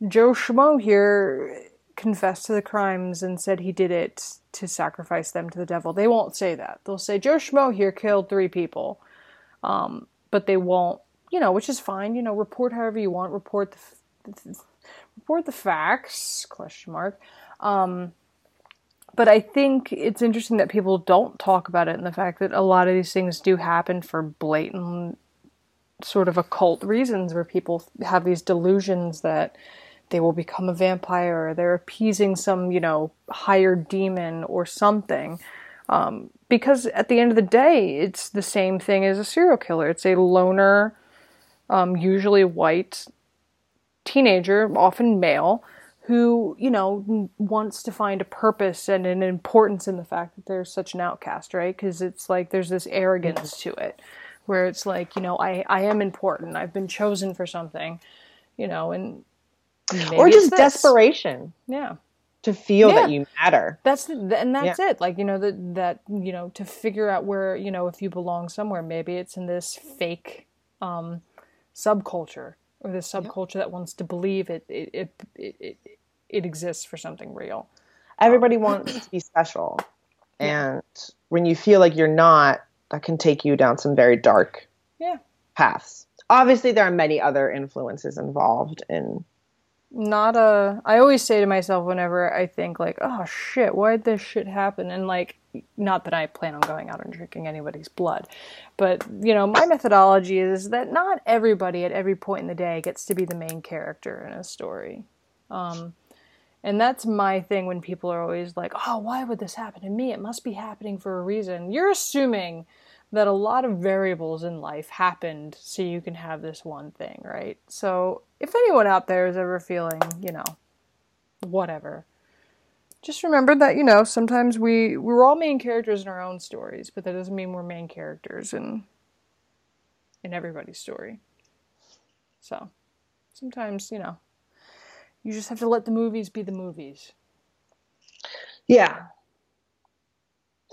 Joe Schmo here confessed to the crimes and said he did it to sacrifice them to the devil. They won't say that. They'll say Joe Schmo here killed three people, um, but they won't. You know, which is fine. You know, report however you want. Report the report the facts? Question mark. Um, but I think it's interesting that people don't talk about it, and the fact that a lot of these things do happen for blatant sort of occult reasons, where people have these delusions that they will become a vampire or they're appeasing some, you know, higher demon or something. Um, because at the end of the day, it's the same thing as a serial killer. It's a loner, um, usually white teenager, often male, who, you know, wants to find a purpose and an importance in the fact that they're such an outcast, right? Because it's like there's this arrogance to it where it's like, you know, I, I am important. I've been chosen for something, you know, and maybe or just desperation Yeah. to feel Yeah. that you matter. That's the, and that's it. Like you know that that you know to figure out where you know if you belong somewhere. Maybe it's in this fake um, subculture or this subculture that wants to believe it it, it it it it exists for something real. Everybody wants to be special. And when you feel like you're not, that can take you down some very dark Yeah. paths. Obviously, there are many other influences involved in. Not a. I always say to myself whenever I think like, oh shit, why'd this shit happen? And like, not that I plan on going out and drinking anybody's blood, but you know, my methodology is that not everybody at every point in the day gets to be the main character in a story. Um, and that's my thing when people are always like, oh, why would this happen to me? It must be happening for a reason. You're assuming that a lot of variables in life happened so you can have this one thing, right? So if anyone out there is ever feeling, you know, whatever, just remember that, you know, sometimes we we're all main characters in our own stories, but that doesn't mean we're main characters in in everybody's story. So sometimes, you know, you just have to let the movies be the movies. Yeah.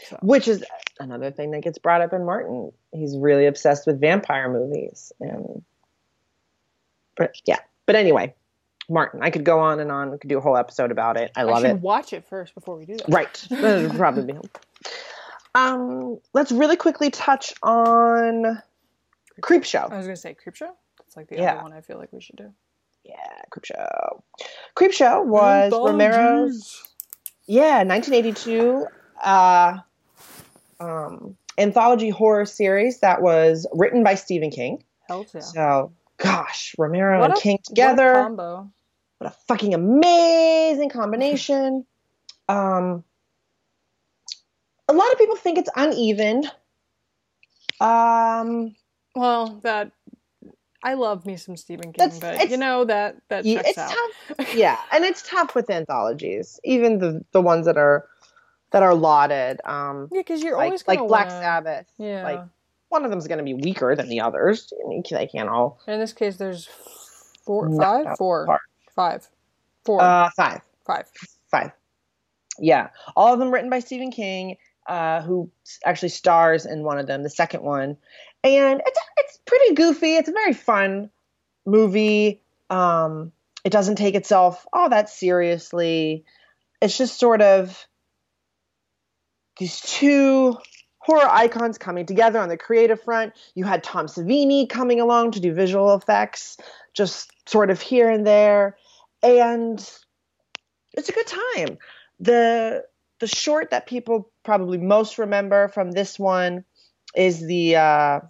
So. Which is another thing that gets brought up in Martin. He's really obsessed with vampire movies. And but yeah. But anyway, Martin. I could go on and on. We could do a whole episode about it. I love I should it. watch it first before we do that. Right. That would probably be helpful. Um, let's really quickly touch on Creepshow. I was gonna say Creepshow. It's like the Yeah. other one I feel like we should do. Yeah, Creepshow. Creep Show was Romero's yeah 1982 uh, um, anthology horror series that was written by Stephen King. Hell yeah. So gosh, Romero What and a- King What a together. combo. what a fucking amazing combination. um, a lot of people think it's uneven. Um, Well, that I love me some Stephen King, but you know that that yeah, it's out. tough. Yeah, and it's tough with anthologies, even the the ones that are that are lauded. Um, Yeah, because you're like always like Black wanna- Sabbath. Yeah. Like one of them is going to be weaker than the others. They can't all. in this case, there's four, five, four, four. five, four, Uh, five. five. five. Yeah, all of them written by Stephen King, uh, who actually stars in one of them, the second one, and it's it's pretty goofy. It's a very fun movie. Um, it doesn't take itself all that seriously. It's just sort of these two horror icons coming together on the creative front. You had Tom Savini coming along to do visual effects, just sort of here and there, and it's a good time. The the short that people probably most remember from this one is the uh,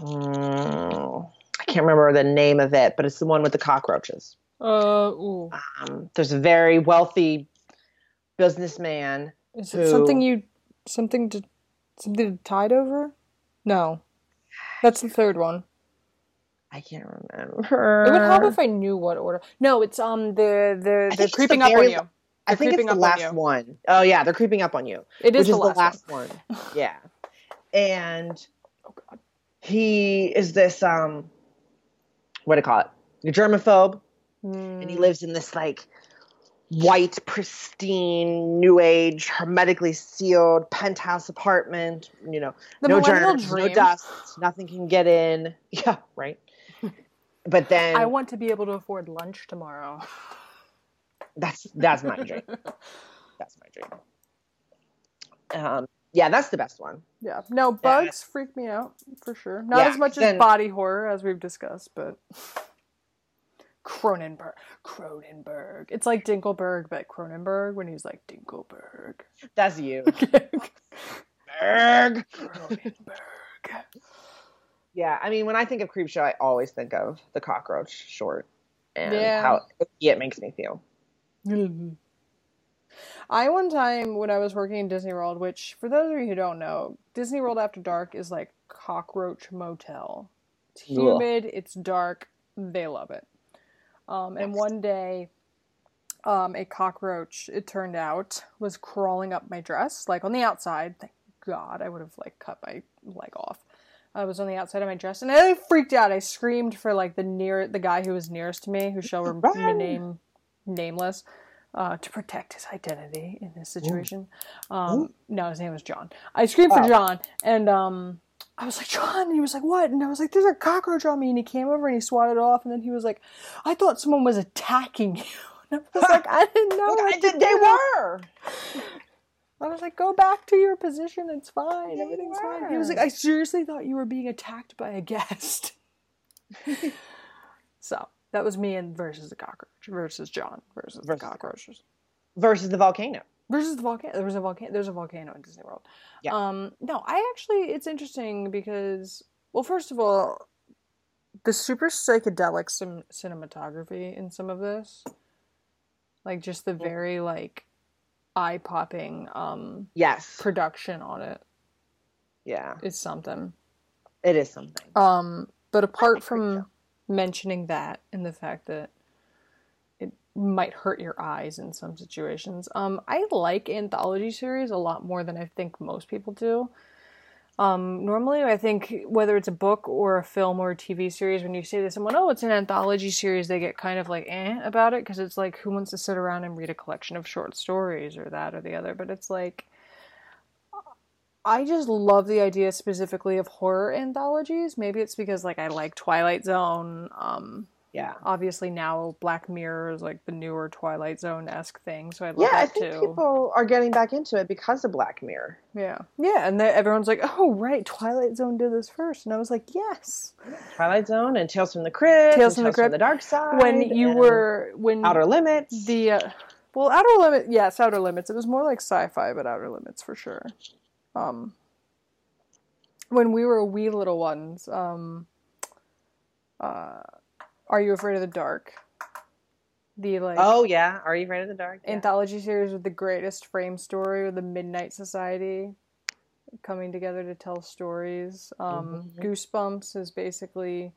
mm, I can't remember the name of it, but it's the one with the cockroaches. Uh, ooh. Um, there's a very wealthy businessman. Is who- it something you something to something to tide over? No, that's the third one. I can't remember. It would help if I knew what order. No, it's um the the they're creeping the up on you. I think it's the on last you. one. Oh yeah, they're creeping up on you. It is the is last, the one. last one. Yeah. And Oh god. he is this um what do you call it? A germaphobe. and he Hmm. lives in this like white, pristine, new age, hermetically sealed penthouse apartment. You know, The no germs, no dust, nothing can get in. Yeah, right. but then I want to be able to afford lunch tomorrow. that's that's my dream. That's my dream. Um, yeah, that's the best one. Yeah. No, Yeah. bugs freak me out for sure. Not Yeah, as much as then- body horror as we've discussed, but Cronenberg. Cronenberg. It's like Dinkelberg, but Cronenberg when he's like Dinkelberg. That's you. Cronenberg. Berg. Yeah, I mean, when I think of Creepshow, I always think of the cockroach short and Yeah. how it makes me feel. I one time when I was working in Disney World, which for those of you who don't know, Disney World After Dark is like cockroach motel. It's Ugh. humid, it's dark, they love it. Um, and one day, um, a cockroach, it turned out, was crawling up my dress, like on the outside. Thank God, I would have like cut my leg off. I was on the outside of my dress, and I freaked out. I screamed for like the near the guy who was nearest to me, who shall remain nameless, uh, to protect his identity in this situation. Um, no, his name was John. I screamed for Oh. John, and um, I was like, John, and he was like, what? And I was like, there's a cockroach on me, and he came over and he swatted it off, and then he was like, I thought someone was attacking you. And I was like, I didn't know. I did, they were. I was like, go back to your position. It's fine. They Everything's fine. He was like, I seriously thought you were being attacked by a guest. so that was me and versus the cockroach versus John versus, Versus- the cockroaches Versus the volcano. Versus the volcano. There was a volcano. There's a volcano in Disney World. Yeah. Um. No, I actually it's interesting because well, first of all, the super psychedelic sim- cinematography in some of this, like just the very like eye popping um Yes. production on it Yeah, is something. it is something. Um, but apart from mentioning that and the fact that might hurt your eyes in some situations, um, I like anthology series a lot more than I think most people do. Um, normally, I think whether it's a book or a film or a TV series, when you say to someone, "Oh, it's an anthology series," they get kind of like eh about it because it's like, who wants to sit around and read a collection of short stories or that or the other? But it's like, I just love the idea specifically of horror anthologies. Maybe it's because like I like Twilight Zone. Um, Yeah, obviously now Black Mirror is like the newer Twilight Zone esque thing, so I love yeah. I think too. people are getting back into it because of Black Mirror. Yeah, yeah, and then everyone's like, "Oh, right, Twilight Zone did this first. and I was like, "Yes." Twilight Zone and Tales from the Crypt, Tales from the Crypt. the Dark Side. When you were when Outer Limits. the uh, well, Outer Limits, yes, Outer Limits. It was more like sci-fi, but Outer Limits for sure. Um, when we were wee little ones, um, uh, Are You Afraid of the Dark? The like oh yeah, Are You Afraid of the Dark? Yeah. anthology series with the greatest frame story with the Midnight Society coming together to tell stories. Um, Mhm. Goosebumps is basically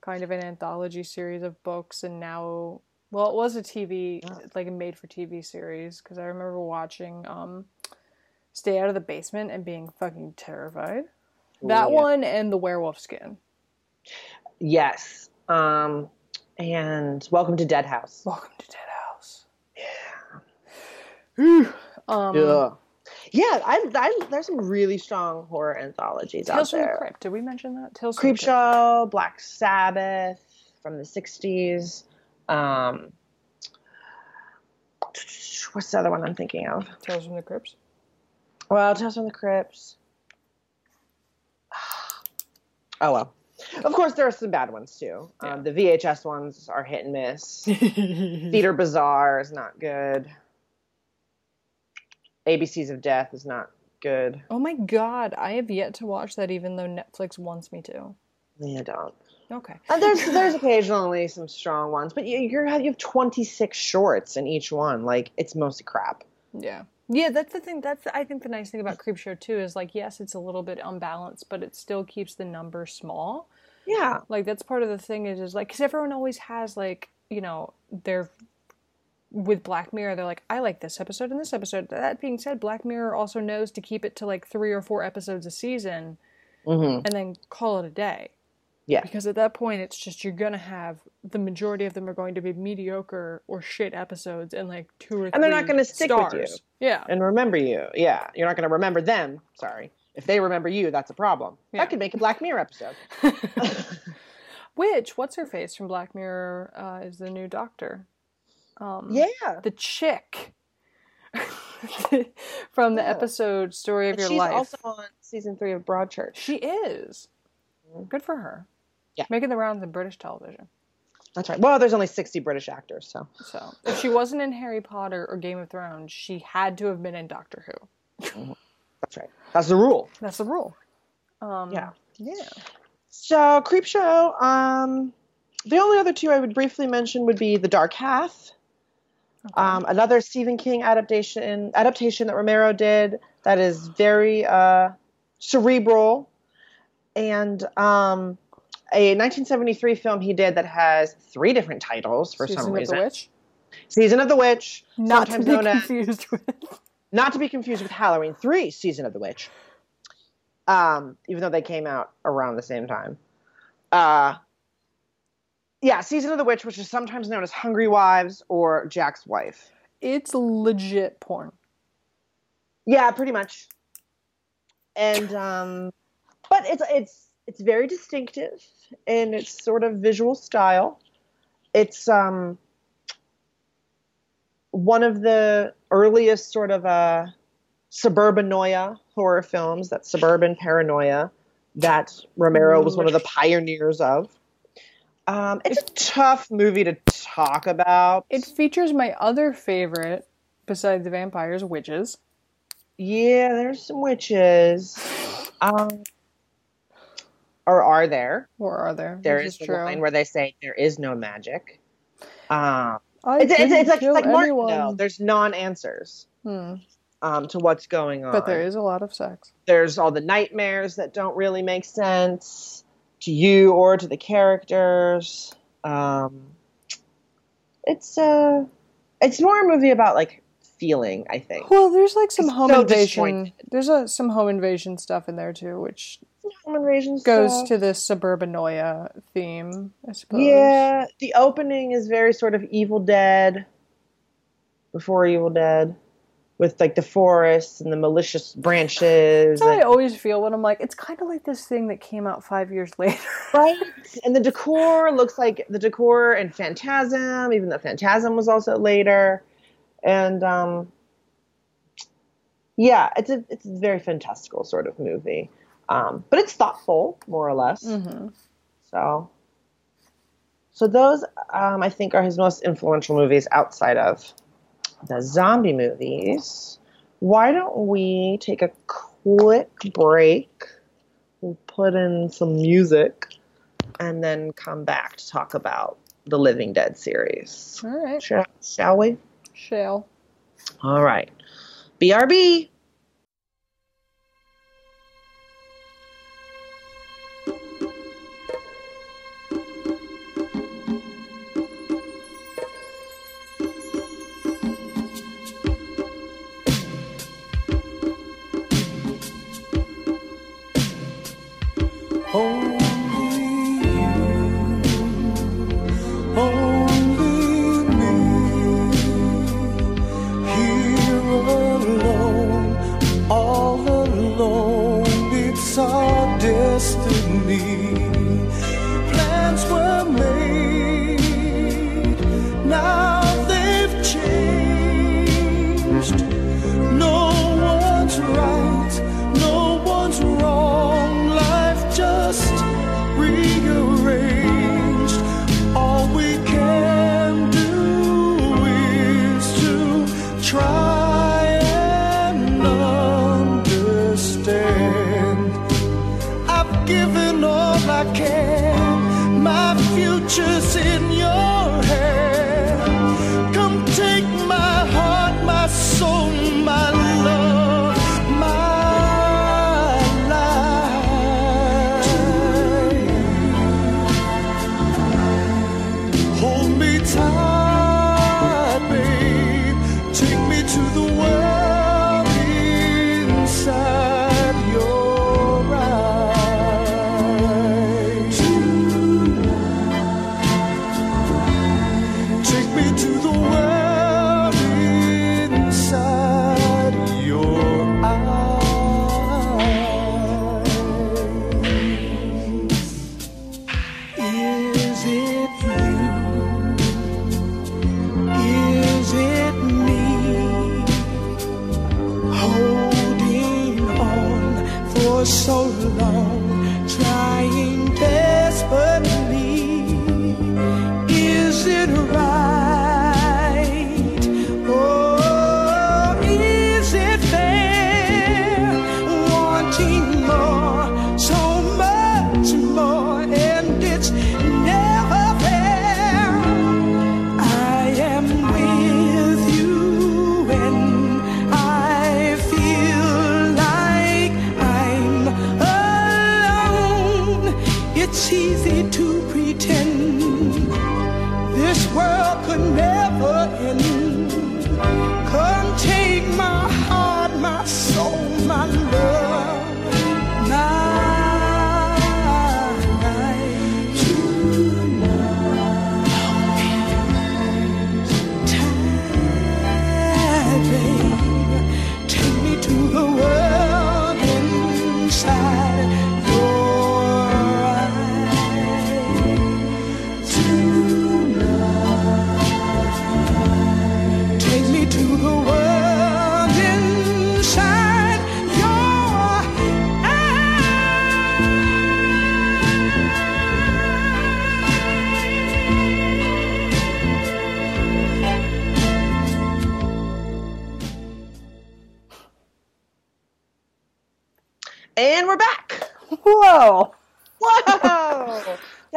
kind of an anthology series of books, and now, well, it was a TV, like a made for TV series, because I remember watching um, Stay Out of the Basement and being fucking terrified. That yeah. one and The Werewolf Skin. Yes. Um, and Welcome to Dead House. Welcome to Dead House. Yeah. um, Yeah. Yeah, I, I, there's some really strong horror anthologies Tales out from the there. Crypt. Did we mention that? Tales from the Crypt. Creepshow, Black Sabbath from the 60s. Um, what's the other one I'm thinking of? Tales from the Crypts. Well, Tales from the Crypts. Oh well. Of course, there are some bad ones too. Um, the VHS ones are hit and miss. Theater Bizarre is not good. ABCs of Death is not good. Oh my god, I have yet to watch that even though Netflix wants me to. Yeah, don't. Okay. And there's there's occasionally some strong ones, but you you're, you have 26 shorts in each one. Like it's mostly crap. Yeah. Yeah, that's the thing. That's I think the nice thing about Creepshow too is like yes, it's a little bit unbalanced, but it still keeps the number small. Yeah. Like that's part of the thing is is like cuz everyone always has like, you know, their with Black Mirror, they're like, I like this episode and this episode. That being said, Black Mirror also knows to keep it to like three or four episodes a season hmm and then call it a day. Yeah. Because at that point, it's just you're gonna have the majority of them are going to be mediocre or shit episodes and like two or And they're not gonna stick with you. Yeah. And remember you. Yeah. You're not going to remember them. Sorry. If they remember you, that's a problem. Yeah. That could make a Black Mirror episode. Which what's her face from Black Mirror uh, is the new Doctor. Um, yeah. the chick from the Yeah. episode "Story of And Your she's Life." also on season three of Broadchurch. She is. Good for her. Yeah. Making the rounds in British television. That's right. Well, there's only 60 British actors, so. So if she wasn't in Harry Potter or Game of Thrones, she had to have been in Doctor Who. That's right. That's the rule. That's the rule. Um, Yeah. Yeah. So, Creepshow. Um, the only other two I would briefly mention would be The Dark Half, um, another Stephen King adaptation adaptation that Romero did that is very uh, cerebral, and um, a 1973 film he did that has three different titles for Season some of reason. the Witch. Season of the Witch, Not to be known as confused with. not to be confused with Halloween 3 Season of the Witch. Um, even though they came out around the same time. Uh, yeah, Season of the Witch, which is sometimes known as Hungry Wives or Jack's Wife. It's legit porn. Yeah, pretty much. And um, but it's it's it's very distinctive in its sort of visual style. It's um one of the earliest sort of uh suburbanoia horror films, that suburban paranoia that Romero was one of the pioneers of. Um, it's a tough movie to talk about. It features my other favorite, besides the vampires, witches. Yeah, there's some witches. Um, or are there? Or are there? There is the true. line where they say there is no magic. Um, I it's, it's, it's like, it's like Martin, though. There's non-answers. Hmm. um, to what's going on. But there is a lot of sex. There's all the nightmares that don't really make sense to you or to the characters. Um, it's uh, it's more a movie about like feeling. I think Well, there's like some It's home so invasion. There's a, some home invasion stuff in there too, which Goes stuff. to this suburbanoia theme, I suppose. Yeah, the opening is very sort of Evil Dead, before Evil Dead, with like the forests and the malicious branches, That's how I always feel when I'm like, it's kind of like this thing that came out five years later. right? And the decor looks like the decor and Phantasm, even though Phantasm was also later, and um, yeah, it's a it's a very fantastical sort of movie, um, but it's thoughtful more or less. hmm So, so those um, I think are his most influential movies outside of the zombie movies. Why don't we take a quick break? We'll put in some music and then come back to talk about the Living Dead series. All right. Shall, shall we? Shall. All right. BRB. Only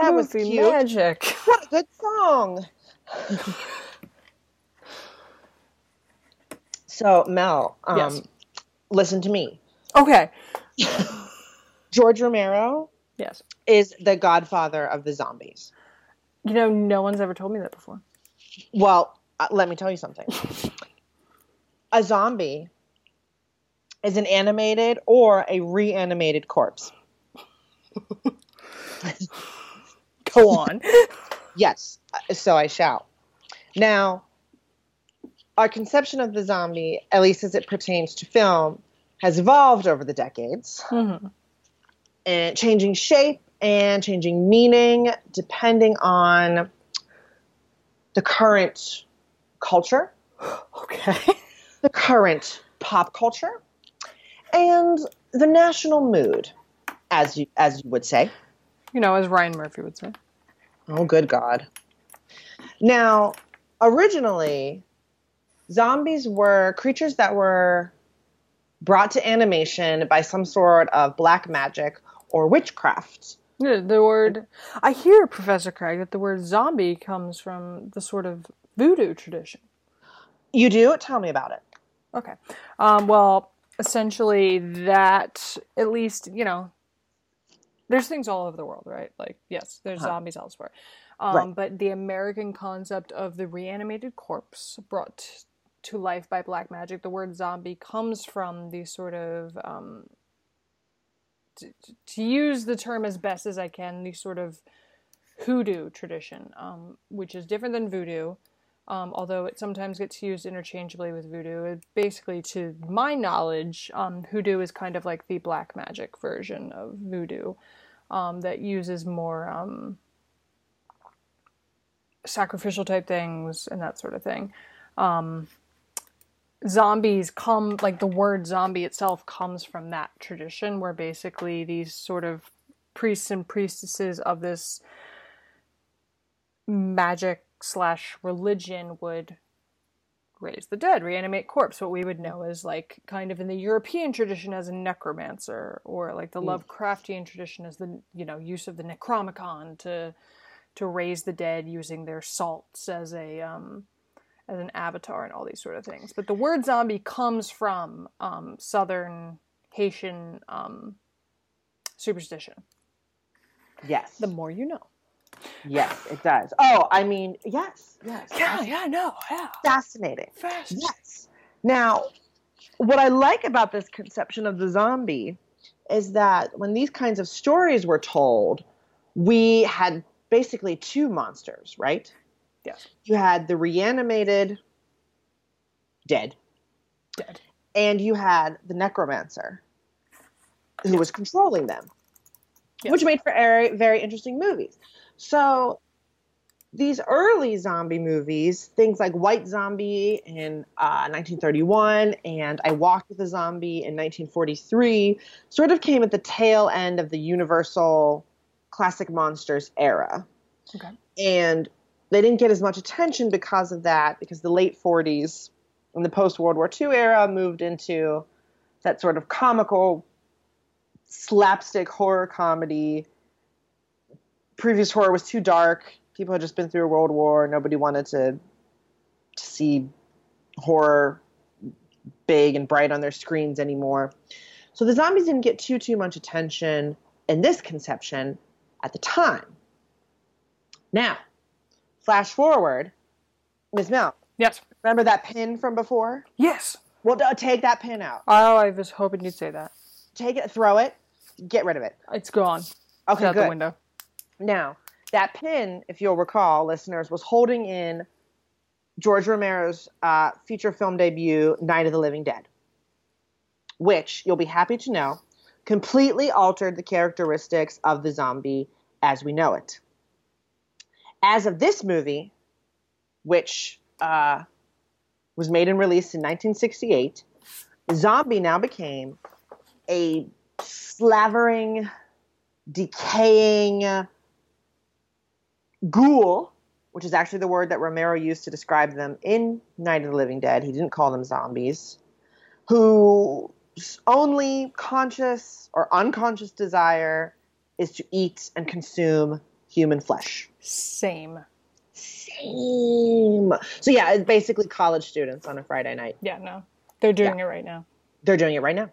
That was cute. magic. What a good song. So Mel, um, Yes. listen to me. Okay. George Romero Yes. is the godfather of the zombies. You know, no one's ever told me that before. Well, uh, let me tell you something. a zombie is an animated or a reanimated corpse. Go on. Yes, so I shall. Now, our conception of the zombie, at least as it pertains to film, has evolved over the decades, Mhm. and changing shape and changing meaning depending on the current culture, Okay. the current pop culture, and the national mood, as you as you would say. You know, as Ryan Murphy would say. Oh, good God. Now, originally, zombies were creatures that were brought to animation by some sort of black magic or witchcraft. Yeah, the word I hear, Professor Craig, that the word zombie comes from the sort of voodoo tradition. You do? Tell me about it. Okay. Um, well, essentially, that at least you know, there's things all over the world, right? Like, yes, there's Huh. zombies elsewhere, um, Right. but the American concept of the reanimated corpse brought to life by black magic, the word zombie comes from the sort of um, to, to use the term as best as I can, the sort of hoodoo tradition, um, which is different than voodoo um, although it sometimes gets used interchangeably with voodoo. Basically, to my knowledge, um, hoodoo is kind of like the black magic version of voodoo um, that uses more um, sacrificial type things and that sort of thing. Um, zombies come, like the word zombie itself comes from that tradition where basically these sort of priests and priestesses of this magic slash religion would raise the dead, reanimate corpse, what we would know as like kind of in the European tradition as a necromancer, or like the Lovecraftian tradition as the you know use of the Necromicon to to raise the dead using their salts as a um, as an avatar and all these sort of things. But the word zombie comes from um, southern Haitian um, superstition. Yes. The more you know. Yes, it does. Oh, I mean, yes, yes. yeah, yeah, no, yeah. Fascinating. Yes. Now, what I like about this conception of the zombie is that when these kinds of stories were told, we had basically two monsters, right? Yes. You had the reanimated dead, Dead. and you had the necromancer who was controlling them, Yes. which made for very, very interesting movies. So these early zombie movies, things like White Zombie in uh, 1931 and I Walked with a Zombie in 1943, sort of came at the tail end of the Universal classic monsters era. Okay. And they didn't get as much attention because of that, because the late 40s and the post World War II era moved into that sort of comical slapstick horror comedy. Previous horror was too dark. People had just been through a world war. Nobody wanted to, to see horror big and bright on their screens anymore. So the zombies didn't get too too much attention in this conception at the time. Now, flash forward, Ms. Mel, Yes. remember that pin from before? Yes. Well, take that pin out. Oh, I was hoping you'd say that. Take it, throw it, get rid of it. It's gone. It's Okay, out the window. Now, that pin, if you'll recall, listeners, was holding in George Romero's uh, feature film debut, Night of the Living Dead, which you'll be happy to know completely altered the characteristics of the zombie as we know it. As of this movie, which uh, was made and released in 1968, zombie now became a slavering, decaying, ghoul, which is actually the word that Romero used to describe them in Night of the Living Dead. He didn't call them zombies, whose only conscious or unconscious desire is to eat and consume human flesh. Same. Same. So yeah, it's basically college students on a Friday night. Yeah, no. They're doing it right now. They're doing it right now.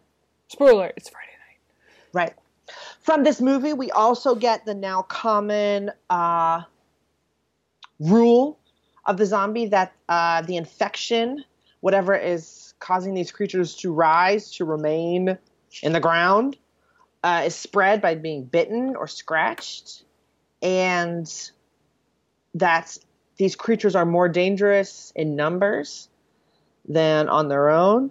Spoiler: It's Friday night. Right. From this movie, we also get the now common uh, rule of the zombie that uh, the infection, whatever is causing these creatures to rise, to remain in the ground, uh, is spread by being bitten or scratched, and that these creatures are more dangerous in numbers than on their own,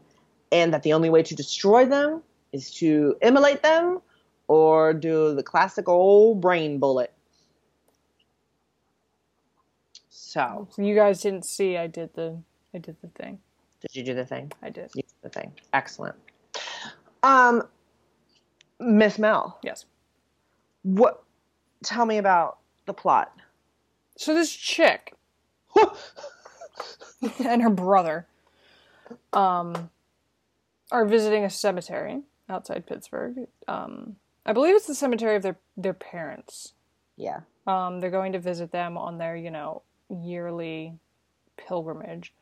and that the only way to destroy them is to immolate them or do the classic old brain bullet. So, So you guys didn't see. I did the. I did the thing. did you do the thing? I did. You did the thing. Excellent. Um, Miss Mel, Yes. what? Tell me about the plot. So this chick and her brother um, are visiting a cemetery outside Pittsburgh. Um, I believe it's the cemetery of their their parents. yeah. Um, they're going to visit them on their, you know, yearly pilgrimage.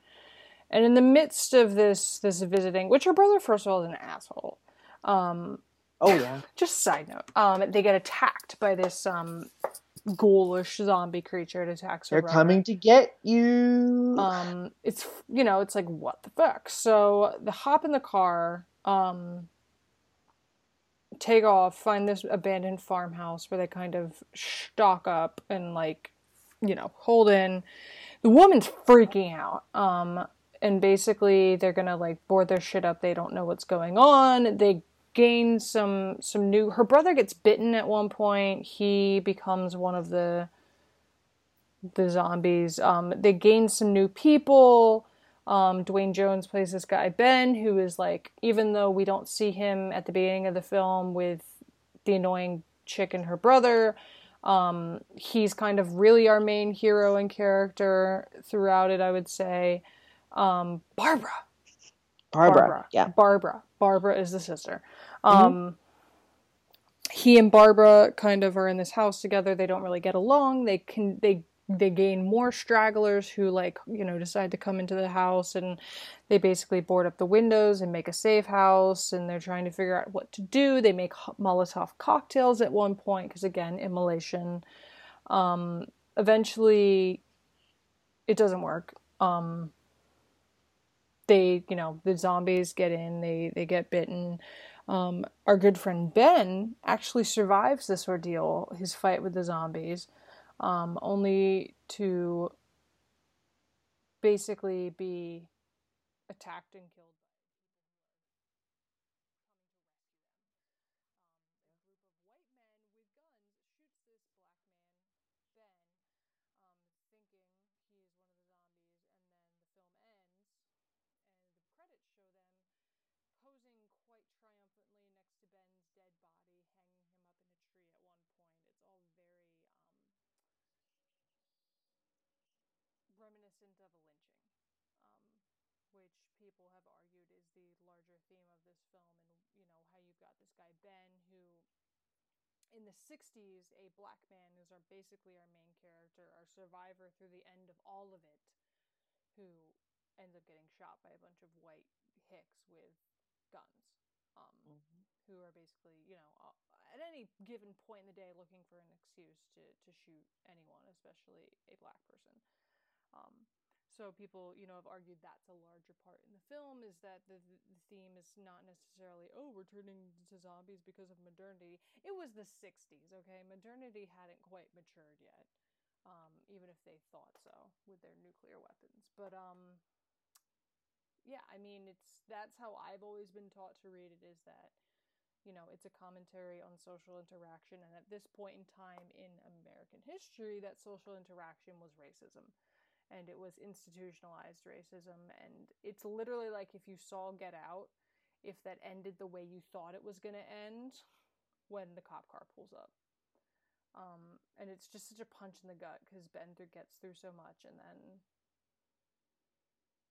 And in the midst of this this visiting, which her brother first of all is an asshole. Um, Oh yeah. Just side note, um, they get attacked by this um, ghoulish zombie creature. It attacks her They're brother. coming to get you. um it's you know it's like what the fuck so the hop in the car um take off find this abandoned farmhouse where they kind of stock up and like you know hold in. The woman's freaking out. Um and basically they're gonna like board their shit up. They don't know what's going on. They gain some some new her brother gets bitten at one point. He becomes one of the the zombies. Um, they gain some new people. Um, Duane Jones plays this guy Ben, who is like, even though we don't see him at the beginning of the film with the annoying chick and her brother, um, he's kind of really our main hero and character throughout it. I would say. Um, Barbara, Barbara. Yeah. Barbara. Barbara is the sister. Um, He and Barbara kind of are in this house together. They don't really get along. They can they they gain more stragglers who like you know decide to come into the house and they basically board up the windows and make a safe house and they're trying to figure out what to do. They make Molotov cocktails at one point because again immolation. Um, eventually, it doesn't work. Um, they you know the zombies get in they they get bitten um, our good friend ben actually survives this ordeal his fight with the zombies um, only to basically be attacked and killed by a group of white men with guns shoots this black man ben um, thinking he is one of the zombies and then the film ends and the credits show them posing quite triumphantly next to Ben's dead body, hanging him up in a tree at one point. It's all very um, reminiscent of a lynching, um, which people have argued is the larger theme of this film, and you know how you've got this guy Ben who in the 60s, a black man who's our basically our main character, our survivor through the end of all of it, who ends up getting shot by a bunch of white hicks with guns, um, who are basically, you know, at any given point in the day looking for an excuse to, to shoot anyone, especially a black person. Um, so people, you know, have argued that's a larger part in the film is that the, the theme is not necessarily, oh, we're turning to zombies because of modernity. It was the 60s, okay? Modernity hadn't quite matured yet, um, even if they thought so with their nuclear weapons. But um, yeah, I mean, it's that's how I've always been taught to read it is that you know it's a commentary on social interaction, and at this point in time in American history, that social interaction was racism, and it was institutionalized racism, and it's literally like if you saw Get Out, if that ended the way you thought it was going to end when the cop car pulls up. Um, and it's just such a punch in the gut because Ben gets through so much, and then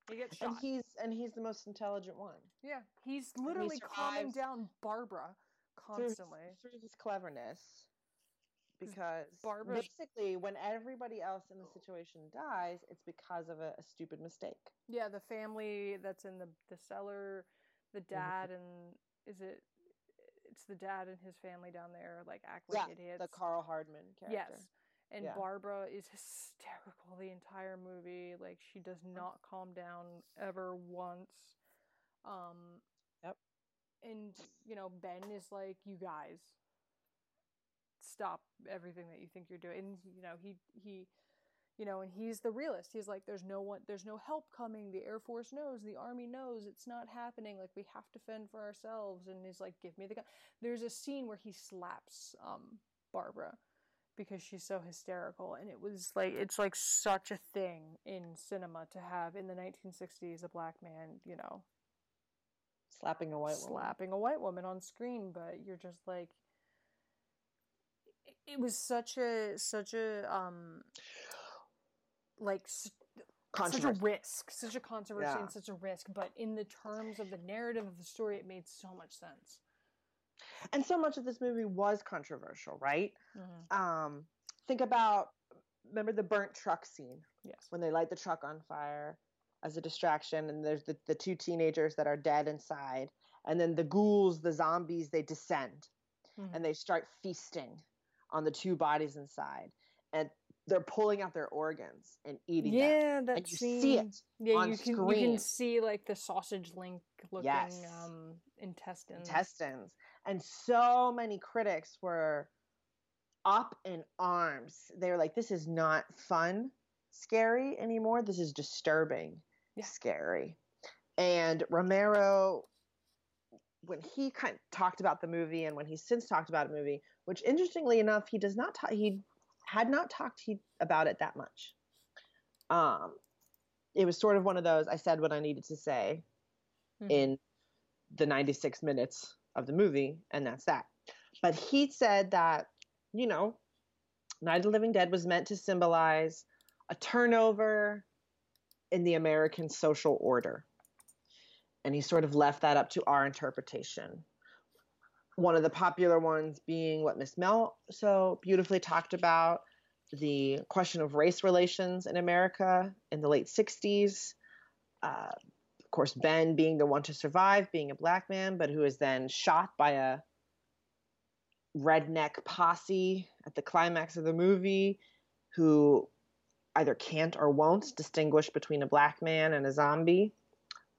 he gets shot. And he's and he's the most intelligent one. Yeah, he's literally calming down Barbara Through constantly. through his cleverness. Because Barbara- basically when everybody else in the situation dies, it's because of a, a stupid mistake. Yeah, the family that's in the the cellar, the dad and is it? It's the dad and his family down there like act like idiots. the Karl Hardman character. Yes. And Yeah. Barbara is hysterical the entire movie. Like she does not calm down ever once. Um Yep. And you know, Ben is like, "You guys stop everything that you think you're doing." And you know, he he you know, and he's the realist. He's like, "There's no one, there's no help coming. The Air Force knows, the Army knows, it's not happening. Like we have to fend for ourselves." And he's like, "Give me the gun." There's a scene where he slaps um, Barbara because she's so hysterical, and it was like it's like such a thing in cinema to have in the 1960s a black man, you know, Slapping a white woman. slapping a white woman on screen, but you're just like. It- was such a such a um like such a risk, such a controversy, Yeah. and such a risk. But in the terms of the narrative of the story, it made so much sense. And so much of this movie was controversial, right? Mhm. Um, think about remember the burnt truck scene Yes. when they light the truck on fire as a distraction and there's the, the two teenagers that are dead inside and then the ghouls the zombies they descend Mhm. and they start feasting on the two bodies inside and they're pulling out their organs and eating them Yeah, that and you scene. see it yeah, you can you can see like the sausage link looking Yes. um intestines. intestines and so many critics were up in arms they were like this is not fun scary anymore this is disturbing Yeah. scary and romero when he kind of talked about the movie and when he's since talked about a movie which interestingly enough he does not talk he had not talked he, about it that much um it was sort of one of those i said what i needed to say Mhm. in the 96 minutes of the movie, and that's that. But he said that, you know, Night of the Living Dead was meant to symbolize a turnover in the American social order. And he sort of left that up to our interpretation. One of the popular ones being what Miss Mel so beautifully talked about the question of race relations in America in the late 60s. Uh, of course, Ben being the one to survive, being a black man, but who is then shot by a redneck posse at the climax of the movie, who either can't or won't distinguish between a black man and a zombie.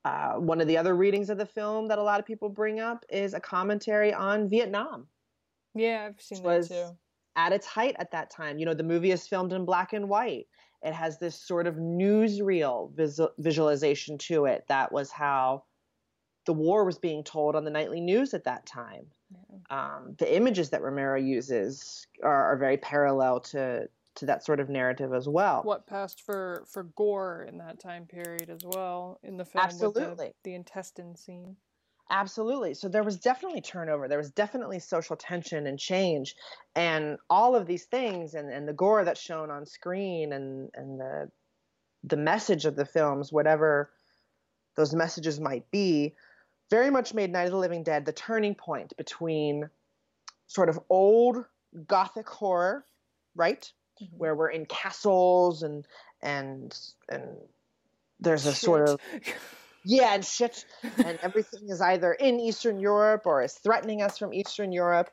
Uh, one of the other readings of the film that a lot of people bring up is a commentary on Vietnam Yeah, I've seen that was too. at its height at that time. You know, the movie is filmed in black and white. It has this sort of newsreel visual, visualization to it. That was how the war was being told on the nightly news at that time. Um, the images that Romero uses are, are very parallel to to that sort of narrative as well. What passed for for gore in that time period as well in the film Absolutely. the, the intestine scene. Absolutely. So there was definitely turnover. There was definitely social tension and change. And all of these things and, and the gore that's shown on screen and, and the the message of the films, whatever those messages might be, very much made Night of the Living Dead the turning point between sort of old gothic horror, right? Where we're in castles and and and there's a sort of yeah, and shit, and everything is either in Eastern Europe or is threatening us from Eastern Europe.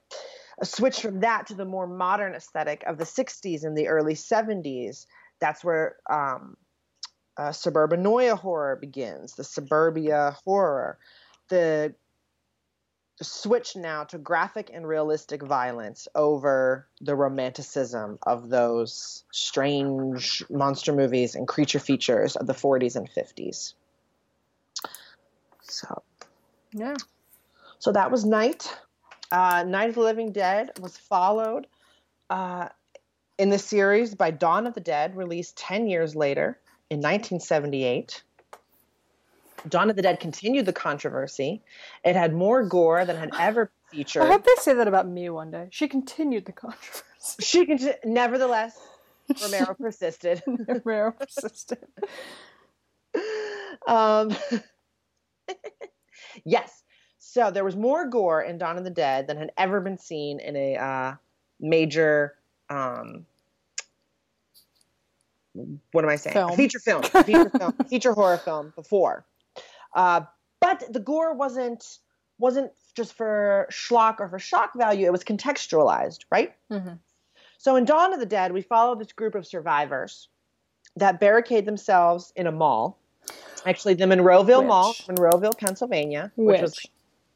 A switch from that to the more modern aesthetic of the 60s and the early 70s. That's where um, uh, suburbanoia horror begins, the suburbia horror. The switch now to graphic and realistic violence over the romanticism of those strange monster movies and creature features of the 40s and 50s. So, Yeah. so that was Night. Uh, Night of the Living Dead was followed uh, in the series by Dawn of the Dead, released 10 years later in 1978. Dawn of the Dead continued the controversy. It had more gore than had ever featured. I hope they say that about me one day. She continued the controversy. She can, nevertheless, Romero persisted. Romero persisted. Um, yes. So there was more gore in Dawn of the Dead than had ever been seen in a uh, major um, what am I saying? Film. Feature film, feature film, feature horror film before. Uh, but the gore wasn't wasn't just for schlock or for shock value. It was contextualized, right? Mhm. So in Dawn of the Dead, we follow this group of survivors that barricade themselves in a mall. Actually, the Monroeville Mall, Monroeville, Pennsylvania, which, was Which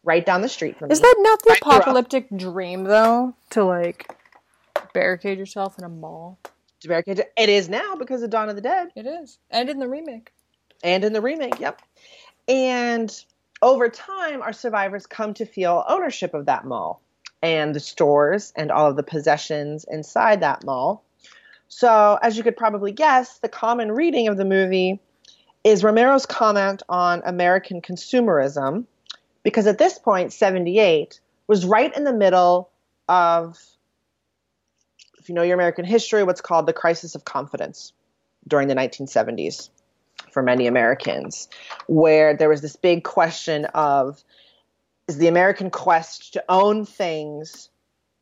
right down the street from is me. that not the I apocalyptic dream though? To like barricade yourself in a mall. to barricade it. It is now because of Dawn of the Dead. It is, and in the remake. and in the remake, yep. And over time, our survivors come to feel ownership of that mall and the stores and all of the possessions inside that mall. So, as you could probably guess, the common reading of the movie is Romero's comment on American consumerism, because at this point, 78 was right in the middle of, if you know your American history, what's called the crisis of confidence during the 1970s for many Americans, where there was this big question of is the American quest to own things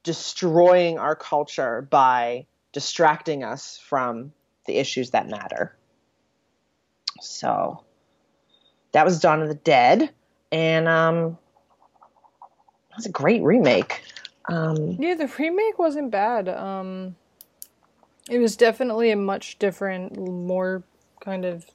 destroying our culture by distracting us from the issues that matter? So that was Dawn of the Dead, and um, that was a great remake. Um, Yeah, the remake wasn't bad. Um, it was definitely a much different, more kind of.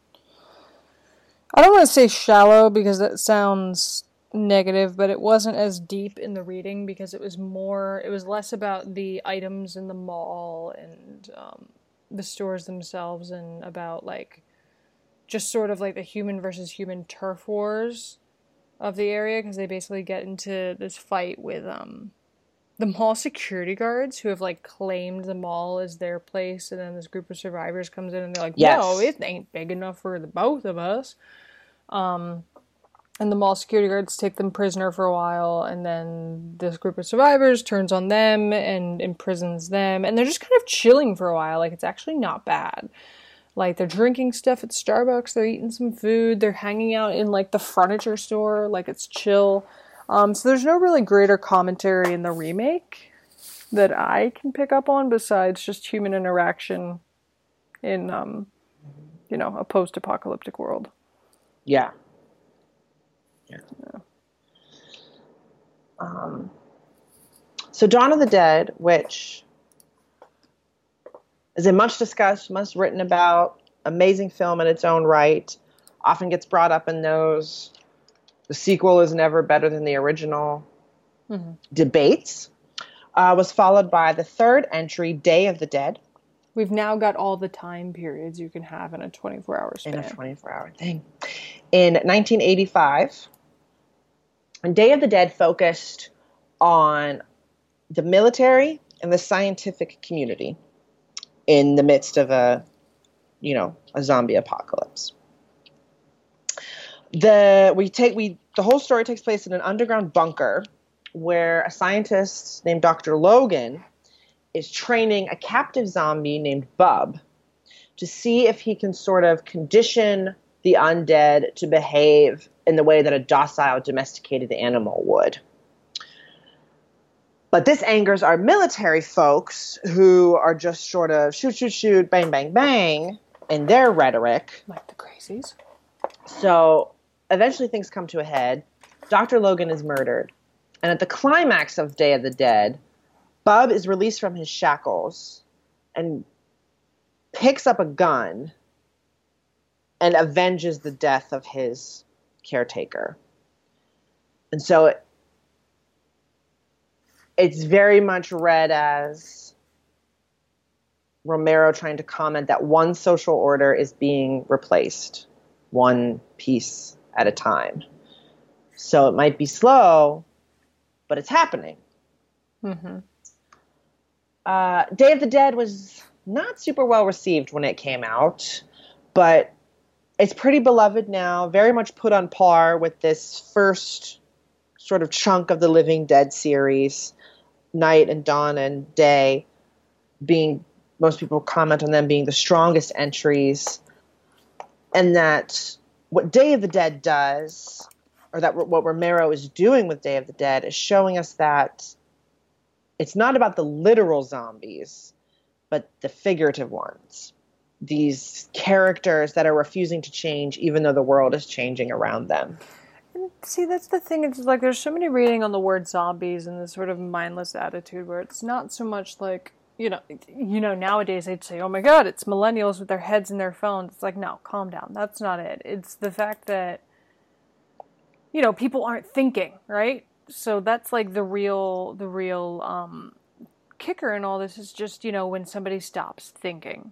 I don't want to say shallow because that sounds negative, but it wasn't as deep in the reading because it was more. It was less about the items in the mall and um, the stores themselves, and about like just sort of like the human versus human turf wars of the area because they basically get into this fight with um the mall security guards who have like claimed the mall as their place and then this group of survivors comes in and they're like Yes. no it ain't big enough for the both of us um and the mall security guards take them prisoner for a while and then this group of survivors turns on them and imprisons them and they're just kind of chilling for a while like it's actually not bad like they're drinking stuff at Starbucks, they're eating some food, they're hanging out in like the furniture store, like it's chill. Um, so there's no really greater commentary in the remake that I can pick up on besides just human interaction in um, you know, a post-apocalyptic world. Yeah. Yeah. Um, so Dawn of the Dead, which is a much discussed, much written about, amazing film in its own right, often gets brought up in those the sequel is never better than the original debates, uh, was followed by the third entry, Day of the Dead, We've now got all the time periods you can have in a 24-hour in a 24 hour thing. In 1985, Day of the Dead focused on the military and the scientific community in the midst of a, you know, a zombie apocalypse. The we take we the whole story takes place in an underground bunker where a scientist named Dr. Logan is training a captive zombie named Bub to see if he can sort of condition the undead to behave in the way that a docile domesticated animal would. But this angers our military folks who are just sort of shoot, shoot, shoot, bang, bang, bang in their rhetoric. Like the crazies. So eventually things come to a head. Dr. Logan is murdered. And at the climax of Day of the Dead, Bub is released from his shackles and picks up a gun and avenges the death of his caretaker. And so it, it's very much read as Romero trying to comment that one social order is being replaced one piece at a time. So it might be slow, but it's happening. Mm-hmm. Uh, Day of the Dead was not super well received when it came out, but it's pretty beloved now, very much put on par with this first sort of chunk of the Living Dead series, Night and Dawn and Day being most people comment on them being the strongest entries and that what Day of the Dead does, or that what Romero is doing with Day of the Dead, is showing us that it's not about the literal zombies, but the figurative ones. These characters that are refusing to change even though the world is changing around them. See, that's the thing. It's like there's so many reading on the word zombies and this sort of mindless attitude where it's not so much like you know, you know, nowadays they'd say, "Oh my God, it's millennials with their heads in their phones." It's like, no, calm down. That's not it. It's the fact that you know people aren't thinking, right? So that's like the real, the real um, kicker in all this is just you know when somebody stops thinking.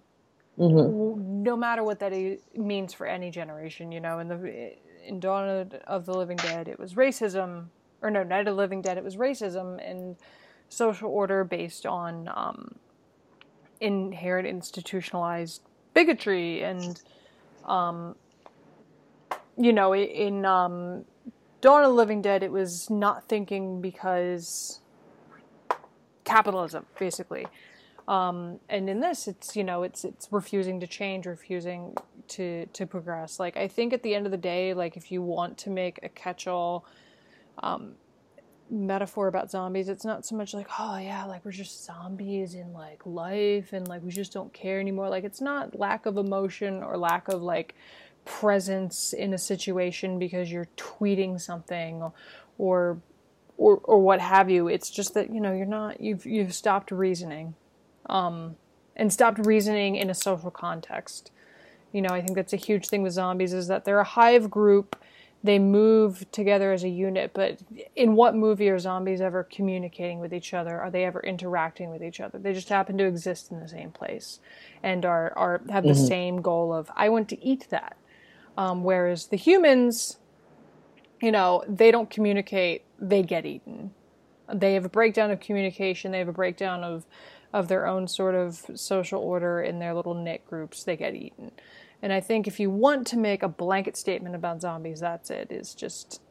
Mm-hmm. No matter what that means for any generation, you know, in the in Dawn of- of the Living Dead, it was racism, or no, Night of the Living Dead, it was racism and social order based on um, inherent institutionalized bigotry and um, you know in um, Dawn of the Living Dead it was not thinking because capitalism basically. Um, and in this it's you know it's it's refusing to change refusing to to progress. Like I think at the end of the day like if you want to make a catch-all metaphor about zombies it's not so much like oh yeah like we're just zombies in like life and like we just don't care anymore. Like it's not lack of emotion or lack of like presence in a situation because you're tweeting something or or or what have you. It's just that you know you're not you've you've stopped reasoning um and stopped reasoning in a social context. You know i think that's a huge thing with zombies is that they're a hive group they move together as a unit but in what movie are zombies ever communicating with each other? Are they ever interacting with each other? They just happen to exist in the same place and are, are have the same goal of i want to eat that. Um, whereas the humans you know they don't communicate they get eaten. They have a breakdown of communication they have a breakdown of of their own sort of social order in their little knit groups they get eaten and i think if you want to make a blanket statement about zombies that's it is just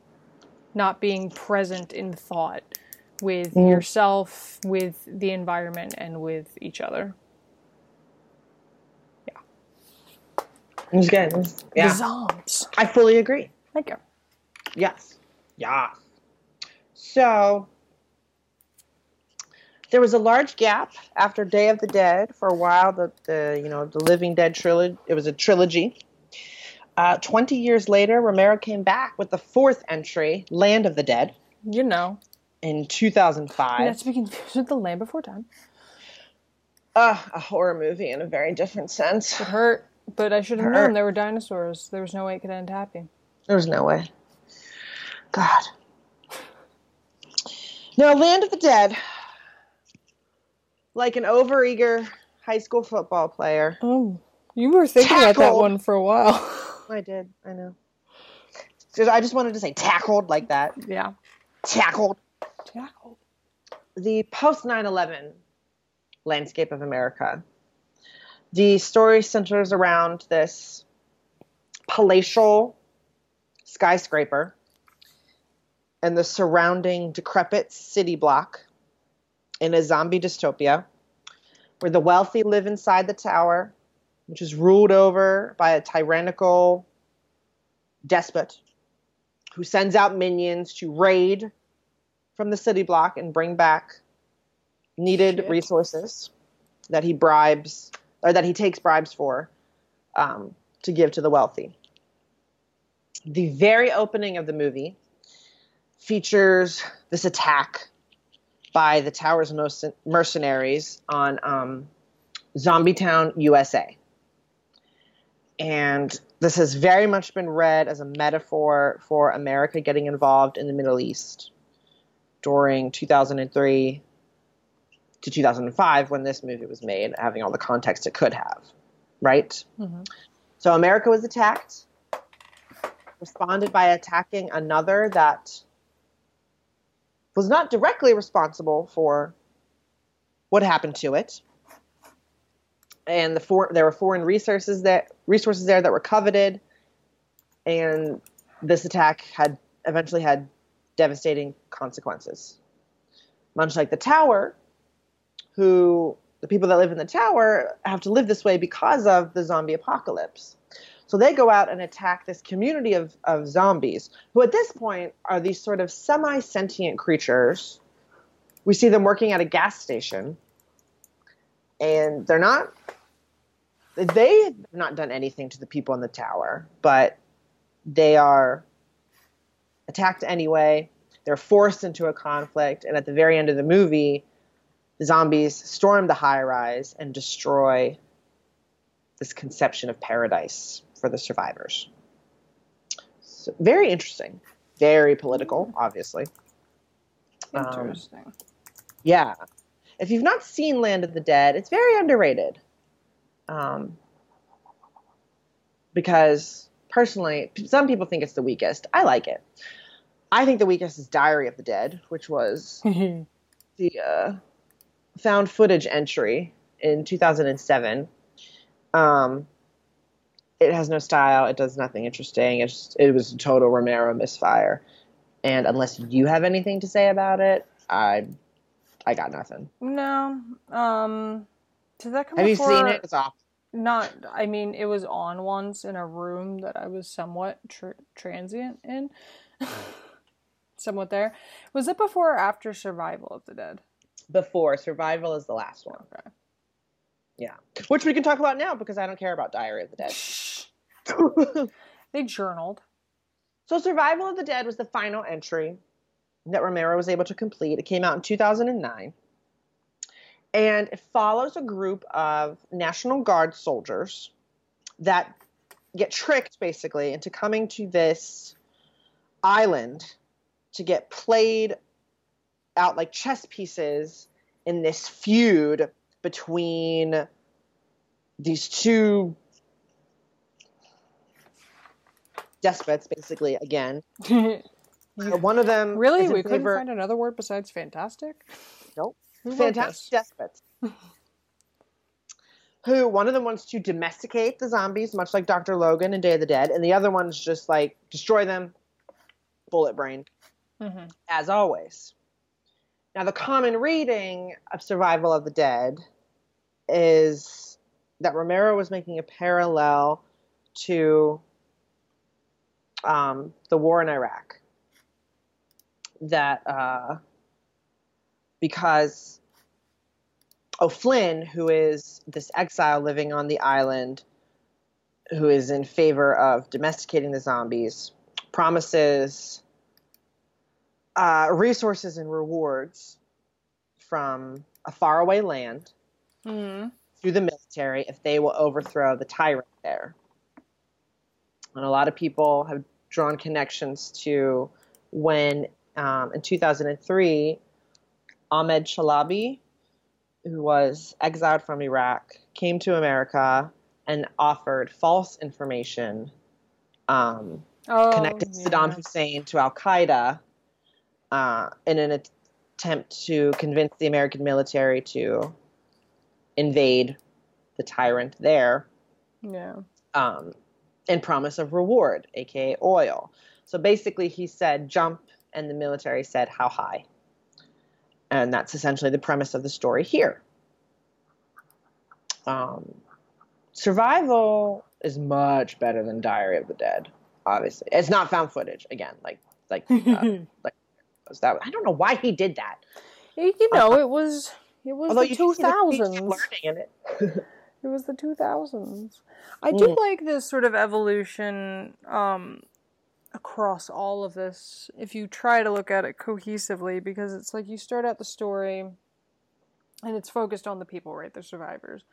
not being present in thought with mm. yourself with the environment and with each other Yeah. It's good. the Yeah, zombs I fully agree. thank you Yes. Yeah. So there was a large gap after Day of the Dead for a while. The, the you know the Living Dead trilogy. It was a trilogy. Uh, Twenty years later, Romero came back with the fourth entry, Land of the Dead, you know in 2005. not to be confused with the land before time Uh, a horror movie in a very different sense. It hurt, but I should have known there were dinosaurs. There was no way it could end happy. There was no way. God. Now, Land of the Dead, like an overeager high school football player. Oh, you were thinking about that one for a while. I did, I know. I just wanted to say tackled like that. yeah. Tackled. Tackle. The post 9 11 landscape of America. The story centers around this palatial skyscraper and the surrounding decrepit city block in a zombie dystopia where the wealthy live inside the tower, which is ruled over by a tyrannical despot who sends out minions to raid from the city block and bring back needed Shit. resources that he bribes or that he takes bribes for um, to give to the wealthy. The very opening of the movie features this attack by the Towers mercen- mercenaries on um, Zombie Town, USA. And this has very much been read as a metaphor for America getting involved in the Middle East during 2003 to 2005 when this movie was made, having all the context it could have, right? Mhm. So America was attacked, responded by attacking another that was not directly responsible for what happened to it. And the for, there were foreign resources that resources there that were coveted, and this attack had eventually had devastating consequences. Much like the tower, who the people that live in the tower have to live this way because of the zombie apocalypse. So they go out and attack this community of, of zombies, who at this point are these sort of semi sentient creatures. We see them working at a gas station. and they're not. They have not done anything to the people in the tower, but they are attacked anyway. They're forced into a conflict, and at the very end of the movie, the zombies storm the high rise and destroy this conception of paradise for the survivors. So, very interesting, very political, obviously. Um, Interesting. yeah. If you've not seen Land of the Dead, it's very underrated. Um, because personally, some people think it's the weakest. I like it. I think the weakest is Diary of the Dead, which was the uh, found footage entry in 2007. Um, it has no style. It does nothing interesting. It's just, it was a total Romero misfire. And unless you have anything to say about it, I I got nothing. no. Um did that come Have you before? seen it? It's awful. Not I mean it was on once in a room that I was somewhat tr- transient in. somewhat there. Was it before or after Survival of the Dead? Before Survival is the last one. Okay. Yeah, which we can talk about now because I don't care about Diary of the Dead. They journaled. so Survival of the Dead was the final entry that Romero was able to complete. It came out in 2009. And it follows a group of National Guard soldiers that get tricked basically into coming to this island to get played out like chess pieces in this feud between these two despots, basically, again. Uh, One of them really? We couldn't find another word besides fantastic? Nope. Who fantastic despots. Who one of them wants to domesticate the zombies, much like Dr. Logan in Day of the Dead, and the other one's just like destroy them, bullet brain, this? hmm as always. Now, the common reading of Survival of the Dead is that Romero was making a parallel to um, the war in Iraq. That uh, because O'Flynn, who is this exile living on the island, who is in favor of domesticating the zombies, promises uh, resources and rewards from a faraway land hmm to the military if they will overthrow the tyrant there. And a lot of people have drawn connections to when um, in 2003, Ahmed Chalabi, who was exiled from Iraq, came to America and offered false information um, Oh, connected Saddam. Hussein to Al Qaeda uh, in an attempt to convince the American military to invade the tyrant there Yeah. um, and promise of reward, aka oil. So basically, he said jump, and the military said how high. And that's essentially the premise of the story here. Um, survival is much better than Diary of the Dead. Obviously, it's not found footage again. Like, like, uh, like was that? I don't know why he did that. you know, it was it was Although the two can see the speech thousands. learning in it. It was the two thousands. I do Mm. like this sort of evolution um, across all of this. If you try to look at it cohesively, because it's like you start out the story, and it's focused on the people, right? The survivors.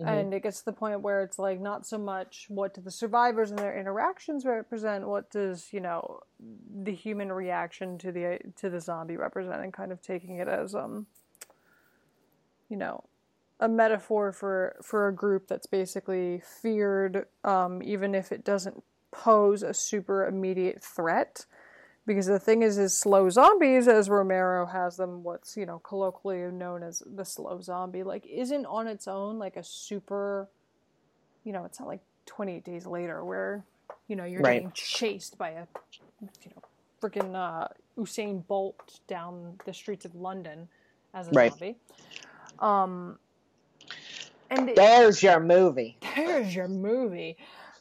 Mhm. And it gets to the point where it's like not so much what do the survivors and their interactions represent, what does you know the human reaction to the to the zombie represent, and kind of taking it as um you know a metaphor for for a group that's basically feared, um, even if it doesn't pose a super immediate threat. Because the thing is, is slow zombies, as Romero has them, what's you know colloquially known as the slow zombie, like isn't on its own like a super, you know, it's not like Twenty Eight Days Later where, you know, you're Right. getting chased by a, you know, freaking uh, Usain Bolt down the streets of London as a Right. zombie. Um, and it- There's your movie. there's your movie.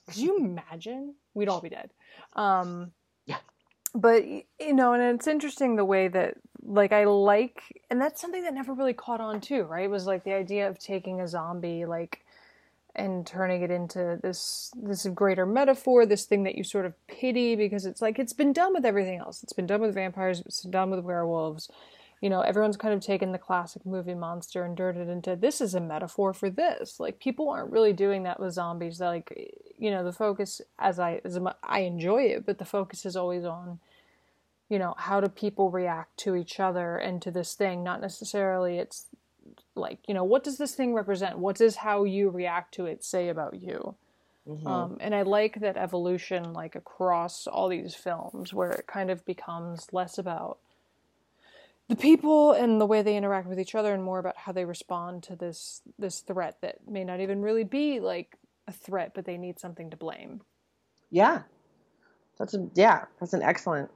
Could you imagine? We'd all be dead. Um, Yeah. But you know, and it's interesting the way that like I like, and that's something that never really caught on too, right? Was like the idea of taking a zombie, like, and turning it into this this greater metaphor, this thing that you sort of pity because it's like it's been done with everything else. It's been done with vampires. It's been done with werewolves. You know, everyone's kind of taken the classic movie monster and turned it into this is a metaphor for this. Like people aren't really doing that with zombies. Like, you know, the focus as I as I enjoy it, but the focus is always on you know how do people react to each other and to this thing not necessarily it's like you know what does this thing represent what does how you react to it say about you um, and i like that evolution like across all these films where it kind of becomes less about the people and the way they interact with each other and more about how they respond to this this threat that may not even really be like a threat but they need something to blame Yeah, that's a yeah, that's an excellent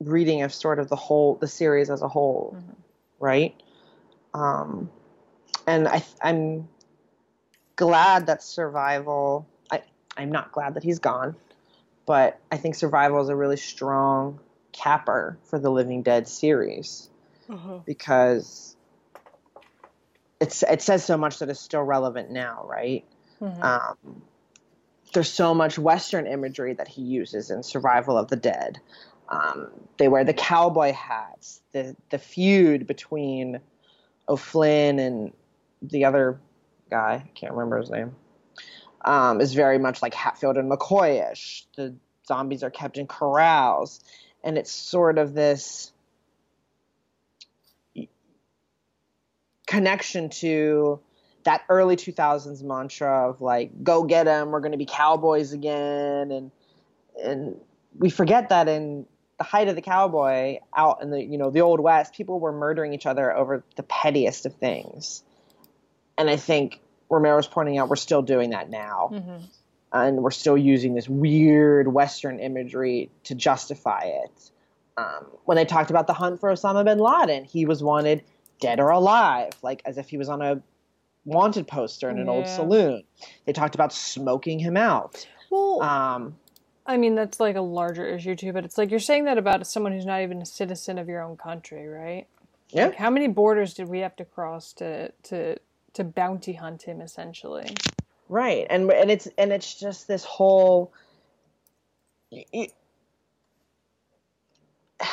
reading of sort of the whole the series as a whole, right? Um, and I I'm glad that survival. I I'm not glad that he's gone, but I think survival is a really strong capper for the Living Dead series because it's it says so much that is still relevant now, right? Um, there's so much Western imagery that he uses in Survival of the Dead. Um, they wear the cowboy hats. The the feud between O'Flynn and the other guy, I can't remember his name, um, is very much like Hatfield and McCoyish. The zombies are kept in corrals, and it's sort of this connection to that early 2000s mantra of like go get them we're going to be cowboys again and and we forget that in the height of the cowboy out in the you know the old west people were murdering each other over the pettiest of things. And i think romero's pointing out we're still doing that now mm-hmm. And we're still using this weird western imagery to justify it. Um, when they talked about the hunt for osama bin laden he was wanted dead or alive like as if he was on a wanted poster in an old saloon. They talked about smoking him out. Well um, I mean, that's like a larger issue too, but it's like you're saying that about someone who's not even a citizen of your own country, right? yeah. Like, how many borders did we have to cross to to to bounty hunt him, essentially? Right. And and it's and it's just this whole y-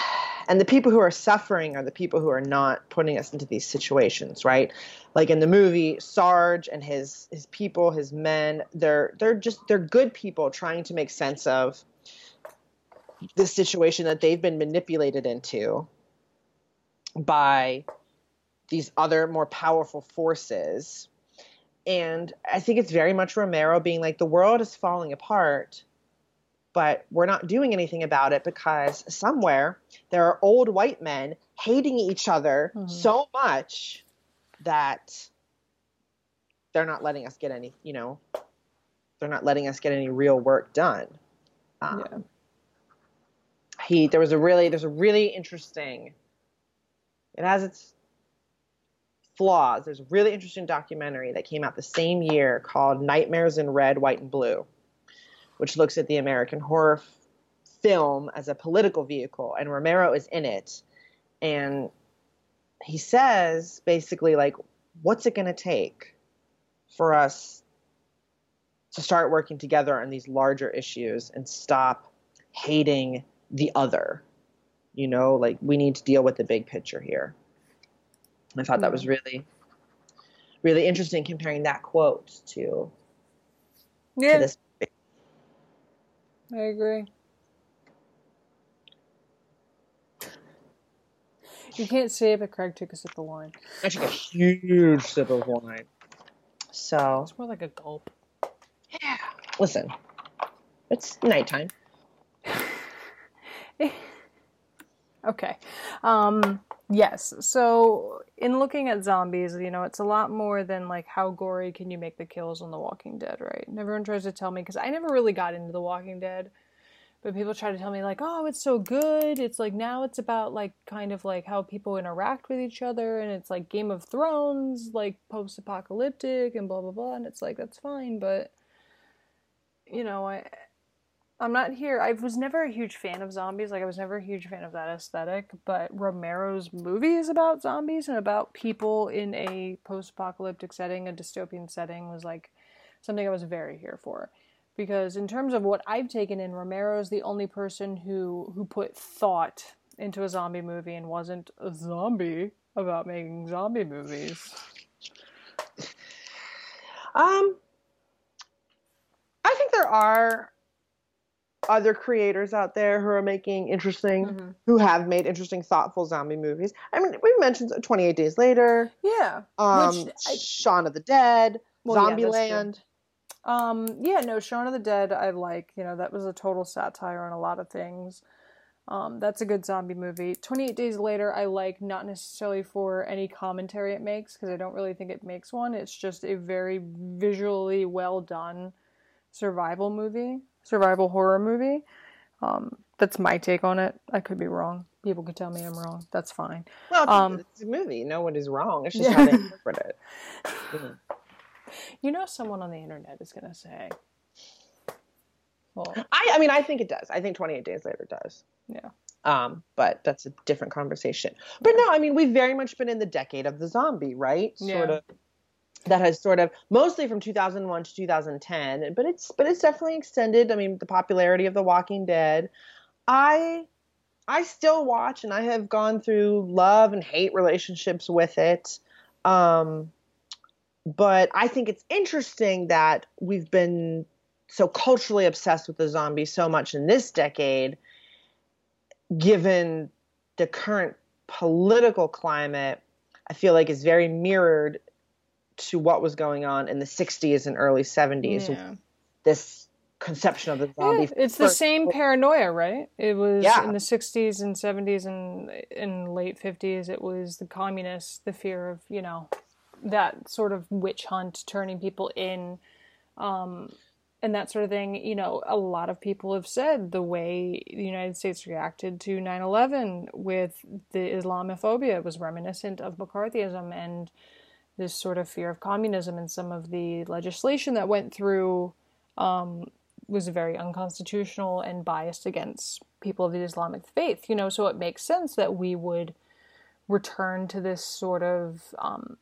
and the people who are suffering are the people who are not putting us into these situations right? Like in the movie sarge and his his people his men they're they're just they're good people trying to make sense of the situation that they've been manipulated into by these other more powerful forces and I think it's very much Romero being like, the world is falling apart, but we're not doing anything about it because somewhere there are old white men hating each other so much that they're not letting us get any, you know, they're not letting us get any real work done. Um, Yeah. He, there was a really, there's a really interesting, it has its flaws. There's a really interesting documentary that came out the same year called Nightmares in Red, White, and Blue, which looks at the American horror f- film as a political vehicle, and Romero is in it. And he says basically, like, what's it going to take for us to start working together on these larger issues and stop hating the other? You know, like, we need to deal with the big picture here. I thought that was really, really interesting comparing that quote to, to this. I agree. You can't say it, but Craig took a sip of wine. I took a huge sip of wine. So, It's more like a gulp. Yeah. Listen, it's nighttime. Okay. Um, yes. So, in looking at zombies, you know, it's a lot more than like how gory can you make the kills on The Walking Dead, right? And everyone tries to tell me because I never really got into The Walking Dead, but people try to tell me like, oh, it's so good. It's like now it's about like kind of like how people interact with each other, and it's like Game of Thrones, like post-apocalyptic and blah blah blah. And it's like that's fine, but you know, I I'm not here. I was never a huge fan of zombies. Like I was never a huge fan of that aesthetic. But Romero's movies about zombies and about people in a post-apocalyptic setting, a dystopian setting, was like something I was very here for. Because in terms of what I've taken in, Romero is the only person who who put thought into a zombie movie and wasn't a zombie about making zombie movies. Um, I think there are other creators out there who are making interesting, Mm-hmm. who have made interesting, thoughtful zombie movies. I mean, we mentioned 28 Days Later, Yeah. um, I- Shaun of the Dead, Well, yeah, Zombieland. Um, yeah, no, Shaun of the Dead, I like. You know, that was a total satire on a lot of things. Um, that's a good zombie movie. 28 Days Later, I like not necessarily for any commentary it makes, because I don't really think it makes one. It's just a very visually well done survival movie, survival horror movie. Um, that's my take on it. I could be wrong. People could tell me I'm wrong. That's fine. Well, it's, Um, it's a movie. No one is wrong. It's just how they interpret it. You know, someone on the internet is going to say, well, I, I mean, I think it does. I think 28 Days Later does. yeah. Um, but that's a different conversation. But no, I mean, we've very much been in the decade of the zombie, right? Sort Yeah. of. That has sort of mostly from 2001 to 2010, but it's but it's definitely extended. I mean, the popularity of The Walking Dead. I I still watch, and I have gone through love and hate relationships with it. Um, but I think it's interesting that we've been so culturally obsessed with the zombie so much in this decade, given the current political climate. I feel like is very mirrored to what was going on in the 60s and early 70s. Yeah. This conception of the zombie. Yeah, it's the same paranoia, right? It was Yeah. in the 60s and 70s and in late 50s. It was the communists, the fear of, you know, that sort of witch hunt, turning people in, um, and that sort of thing. You know, a lot of people have said the way the United States reacted to 9 11 with the Islamophobia was reminiscent of McCarthyism and this sort of fear of communism and some of the legislation that went through was very unconstitutional and biased against people of the Islamic faith. You know, so it makes sense that we would return to this sort of um,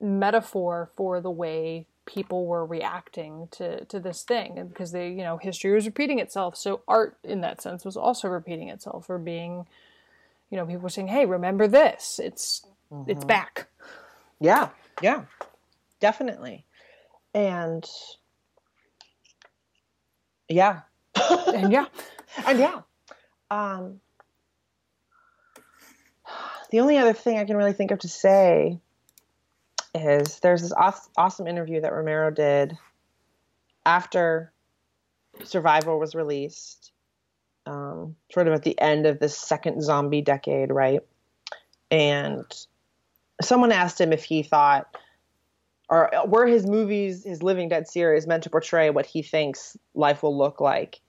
metaphor for the way people were reacting to, to this thing. And because they you know history was repeating itself so art in that sense was also repeating itself or being you know people were saying hey remember this. It's it's back Yeah, yeah, definitely. And yeah, and yeah and yeah. Um, the only other thing I can really think of to say is there's this aw- awesome interview that Romero did after Survival was released, um, sort of at the end of the second zombie decade, right? And someone asked him if he thought or were his movies, his Living Dead series, meant to portray what he thinks life will look like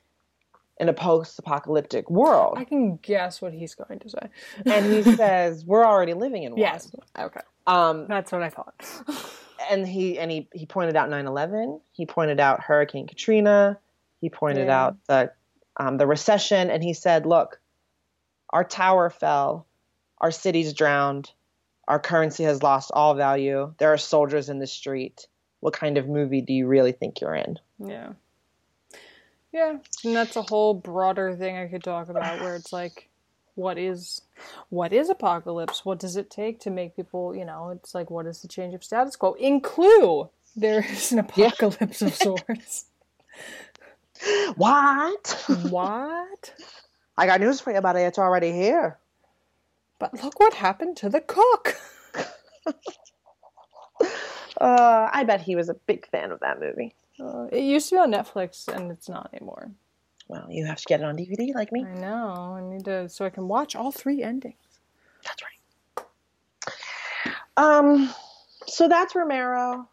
in a post-apocalyptic world. i can guess what he's going to say and he says, "We're already living in one." yes okay Um, that's what i thought and he and he he pointed out 9/11. He pointed out Hurricane Katrina. He pointed Yeah. out the um, the recession, and he said, "Look, our tower fell, our cities drowned, our currency has lost all value. There are soldiers in the street. What kind of movie do you really think you're in?" Yeah. Yeah, and that's a whole broader thing I could talk about where it's like what is what is apocalypse? What does it take to make people, you know, it's like what is the change of status quo? In Clue, there is an apocalypse of sorts. What? what? I got news for you, buddy. It's already here. But look what happened to the cook. Uh, I bet he was a big fan of that movie. Uh, it used to be on Netflix and it's not anymore. Well, you have to get it on DVD like me. I know. I need to so I can watch all three endings. That's right. Um, so that's Romero.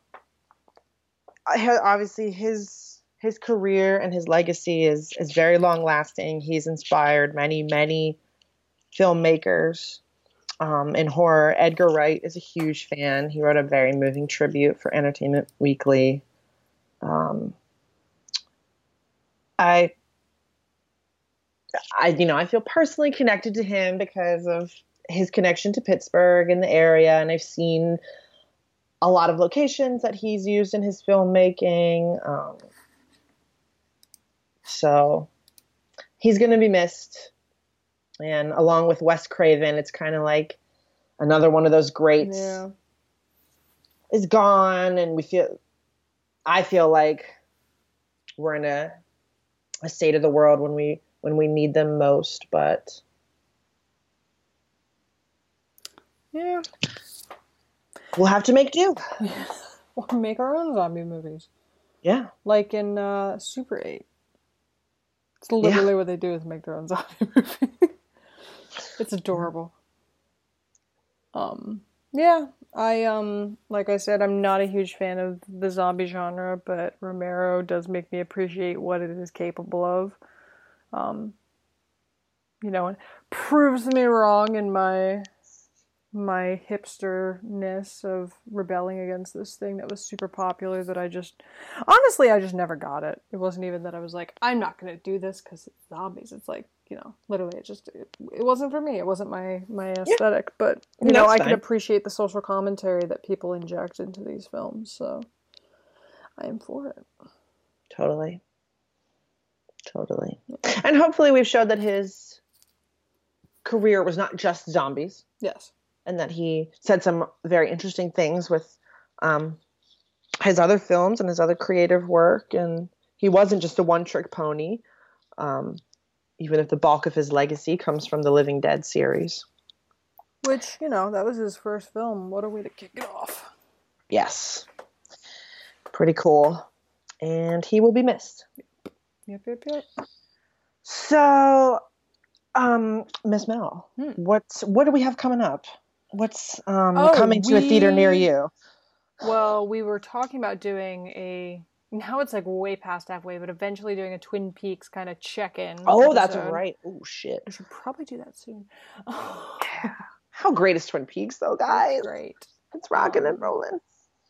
I ha- Obviously, his his career and his legacy is is very long lasting. He's inspired many many filmmakers um, in horror. Edgar Wright is a huge fan. He wrote a very moving tribute for Entertainment Weekly. Um, I I you know I feel personally connected to him because of his connection to Pittsburgh and the area, and I've seen a lot of locations that he's used in his filmmaking. Um, so he's going to be missed, and along with Wes Craven, it's kind of like another one of those greats Yeah. is gone, and we feel. I feel like we're in a a state of the world when we when we need them most, but Yeah. we'll have to make do. we'll make our own zombie movies. Yeah. Like in uh, Super 8. It's literally what they do is make their own zombie movie. It's adorable. Um yeah, I um like I said I'm not a huge fan of the zombie genre, but Romero does make me appreciate what it is capable of. Um you know, and proves me wrong in my my hipsterness of rebelling against this thing that was super popular that I just honestly I just never got it. It wasn't even that I was like I'm not going to do this cuz it's zombies. It's like, you know, literally it just it, it wasn't for me. It wasn't my my aesthetic, but you know, I can appreciate the social commentary that people inject into these films, so I am for it. Totally. Totally. And hopefully we've showed that his career was not just zombies Yes. and that he said some very interesting things with um, his other films and his other creative work and he wasn't just a one trick pony um, even if the bulk of his legacy comes from the living dead series Which, you know, that was his first film. What a way to kick it off. yes pretty cool and he will be missed Yep, yep, yep. So, um, Miss Mel, Hmm. what's what do we have coming up? What's um Oh, coming to a theater near you? Well, we were talking about doing a. Now it's like way past halfway, but eventually doing a Twin Peaks kind of check in. Oh, that's right. Oh shit! We should probably do that soon. How great is Twin Peaks, though, guys? Great. It's rocking and rolling.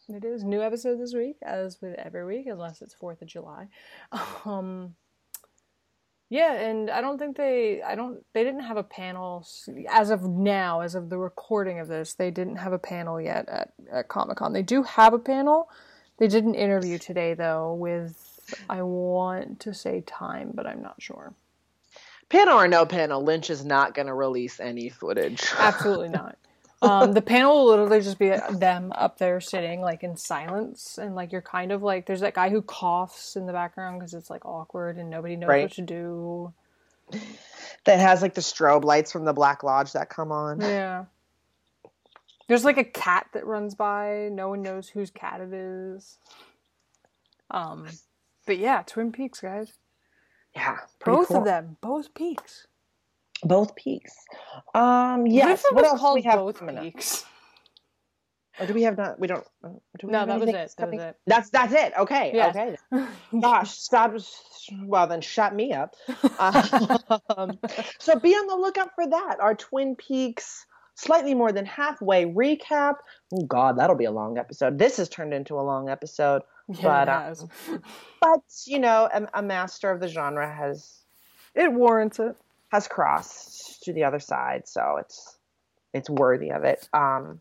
It is new episode this week, as with every week, unless it's Fourth of July. Um, yeah, and I don't think they, I don't, they didn't have a panel as of now, as of the recording of this. They didn't have a panel yet at, at Comic Con. They do have a panel. They did an interview today though with, I want to say time, but I'm not sure. Panel or no panel, Lynch is not going to release any footage. Absolutely not. Um, the panel will literally just be them up there sitting like in silence, and like you're kind of like there's that guy who coughs in the background because it's like awkward and nobody knows Right. what to do. that has like the strobe lights from the Black Lodge that come on. Yeah. There's like a cat that runs by. No one knows whose cat it is. Um, but yeah, Twin Peaks, guys. Yeah, Both cool. of them, both peaks. Both peaks. Um, yes. What What else do called we have both up? peaks? Or do we have not? We don't. uh, Do we No, that was it. That was it. That's that's it. Okay. Yes. Okay. Gosh, stop. Well, then shut me up. Um, so be on the lookout for that. Our Twin Peaks, slightly more than halfway recap. Oh God, that'll be a long episode. This has turned into a long episode, Yeah, But, has. but you know, a, a master of the genre has It warrants it. has crossed to the other side, so it's it's worthy of it. Um,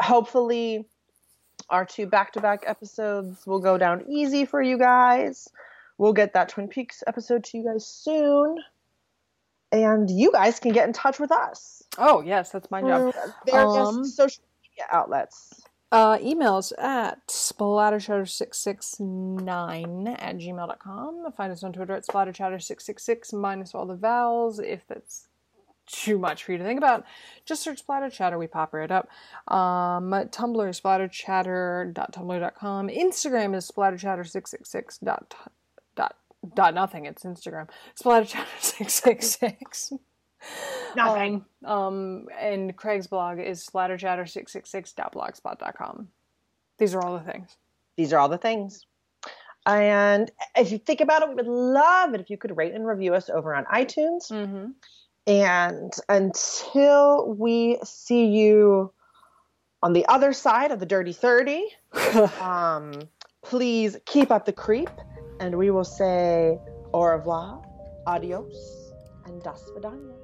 hopefully, our two back-to-back episodes will go down easy for you guys. We'll get that Twin Peaks episode to you guys soon, and you guys can get in touch with us. Oh yes, that's my job. Various Um, social media outlets. Uh, emails at splatterchatter669 at gmail.com. Find us on Twitter at splatterchatter666 minus all the vowels. If that's too much for you to think about, just search Splatter Chatter. We pop right up. Um, Tumblr is splatterchatter.tumblr.com. Instagram is splatterchatter666 dot, nothing. It's Instagram. Splatterchatter666. Nothing. Um, um, and Craig's blog is splatterchatter666.blogspot.com. These are all the things. These are all the things. And if you think about it, we would love it if you could rate and review us over on iTunes. Mm-hmm. And until we see you on the other side of the dirty 30, um, please keep up the creep. And we will say au revoir, Adios and das vidania.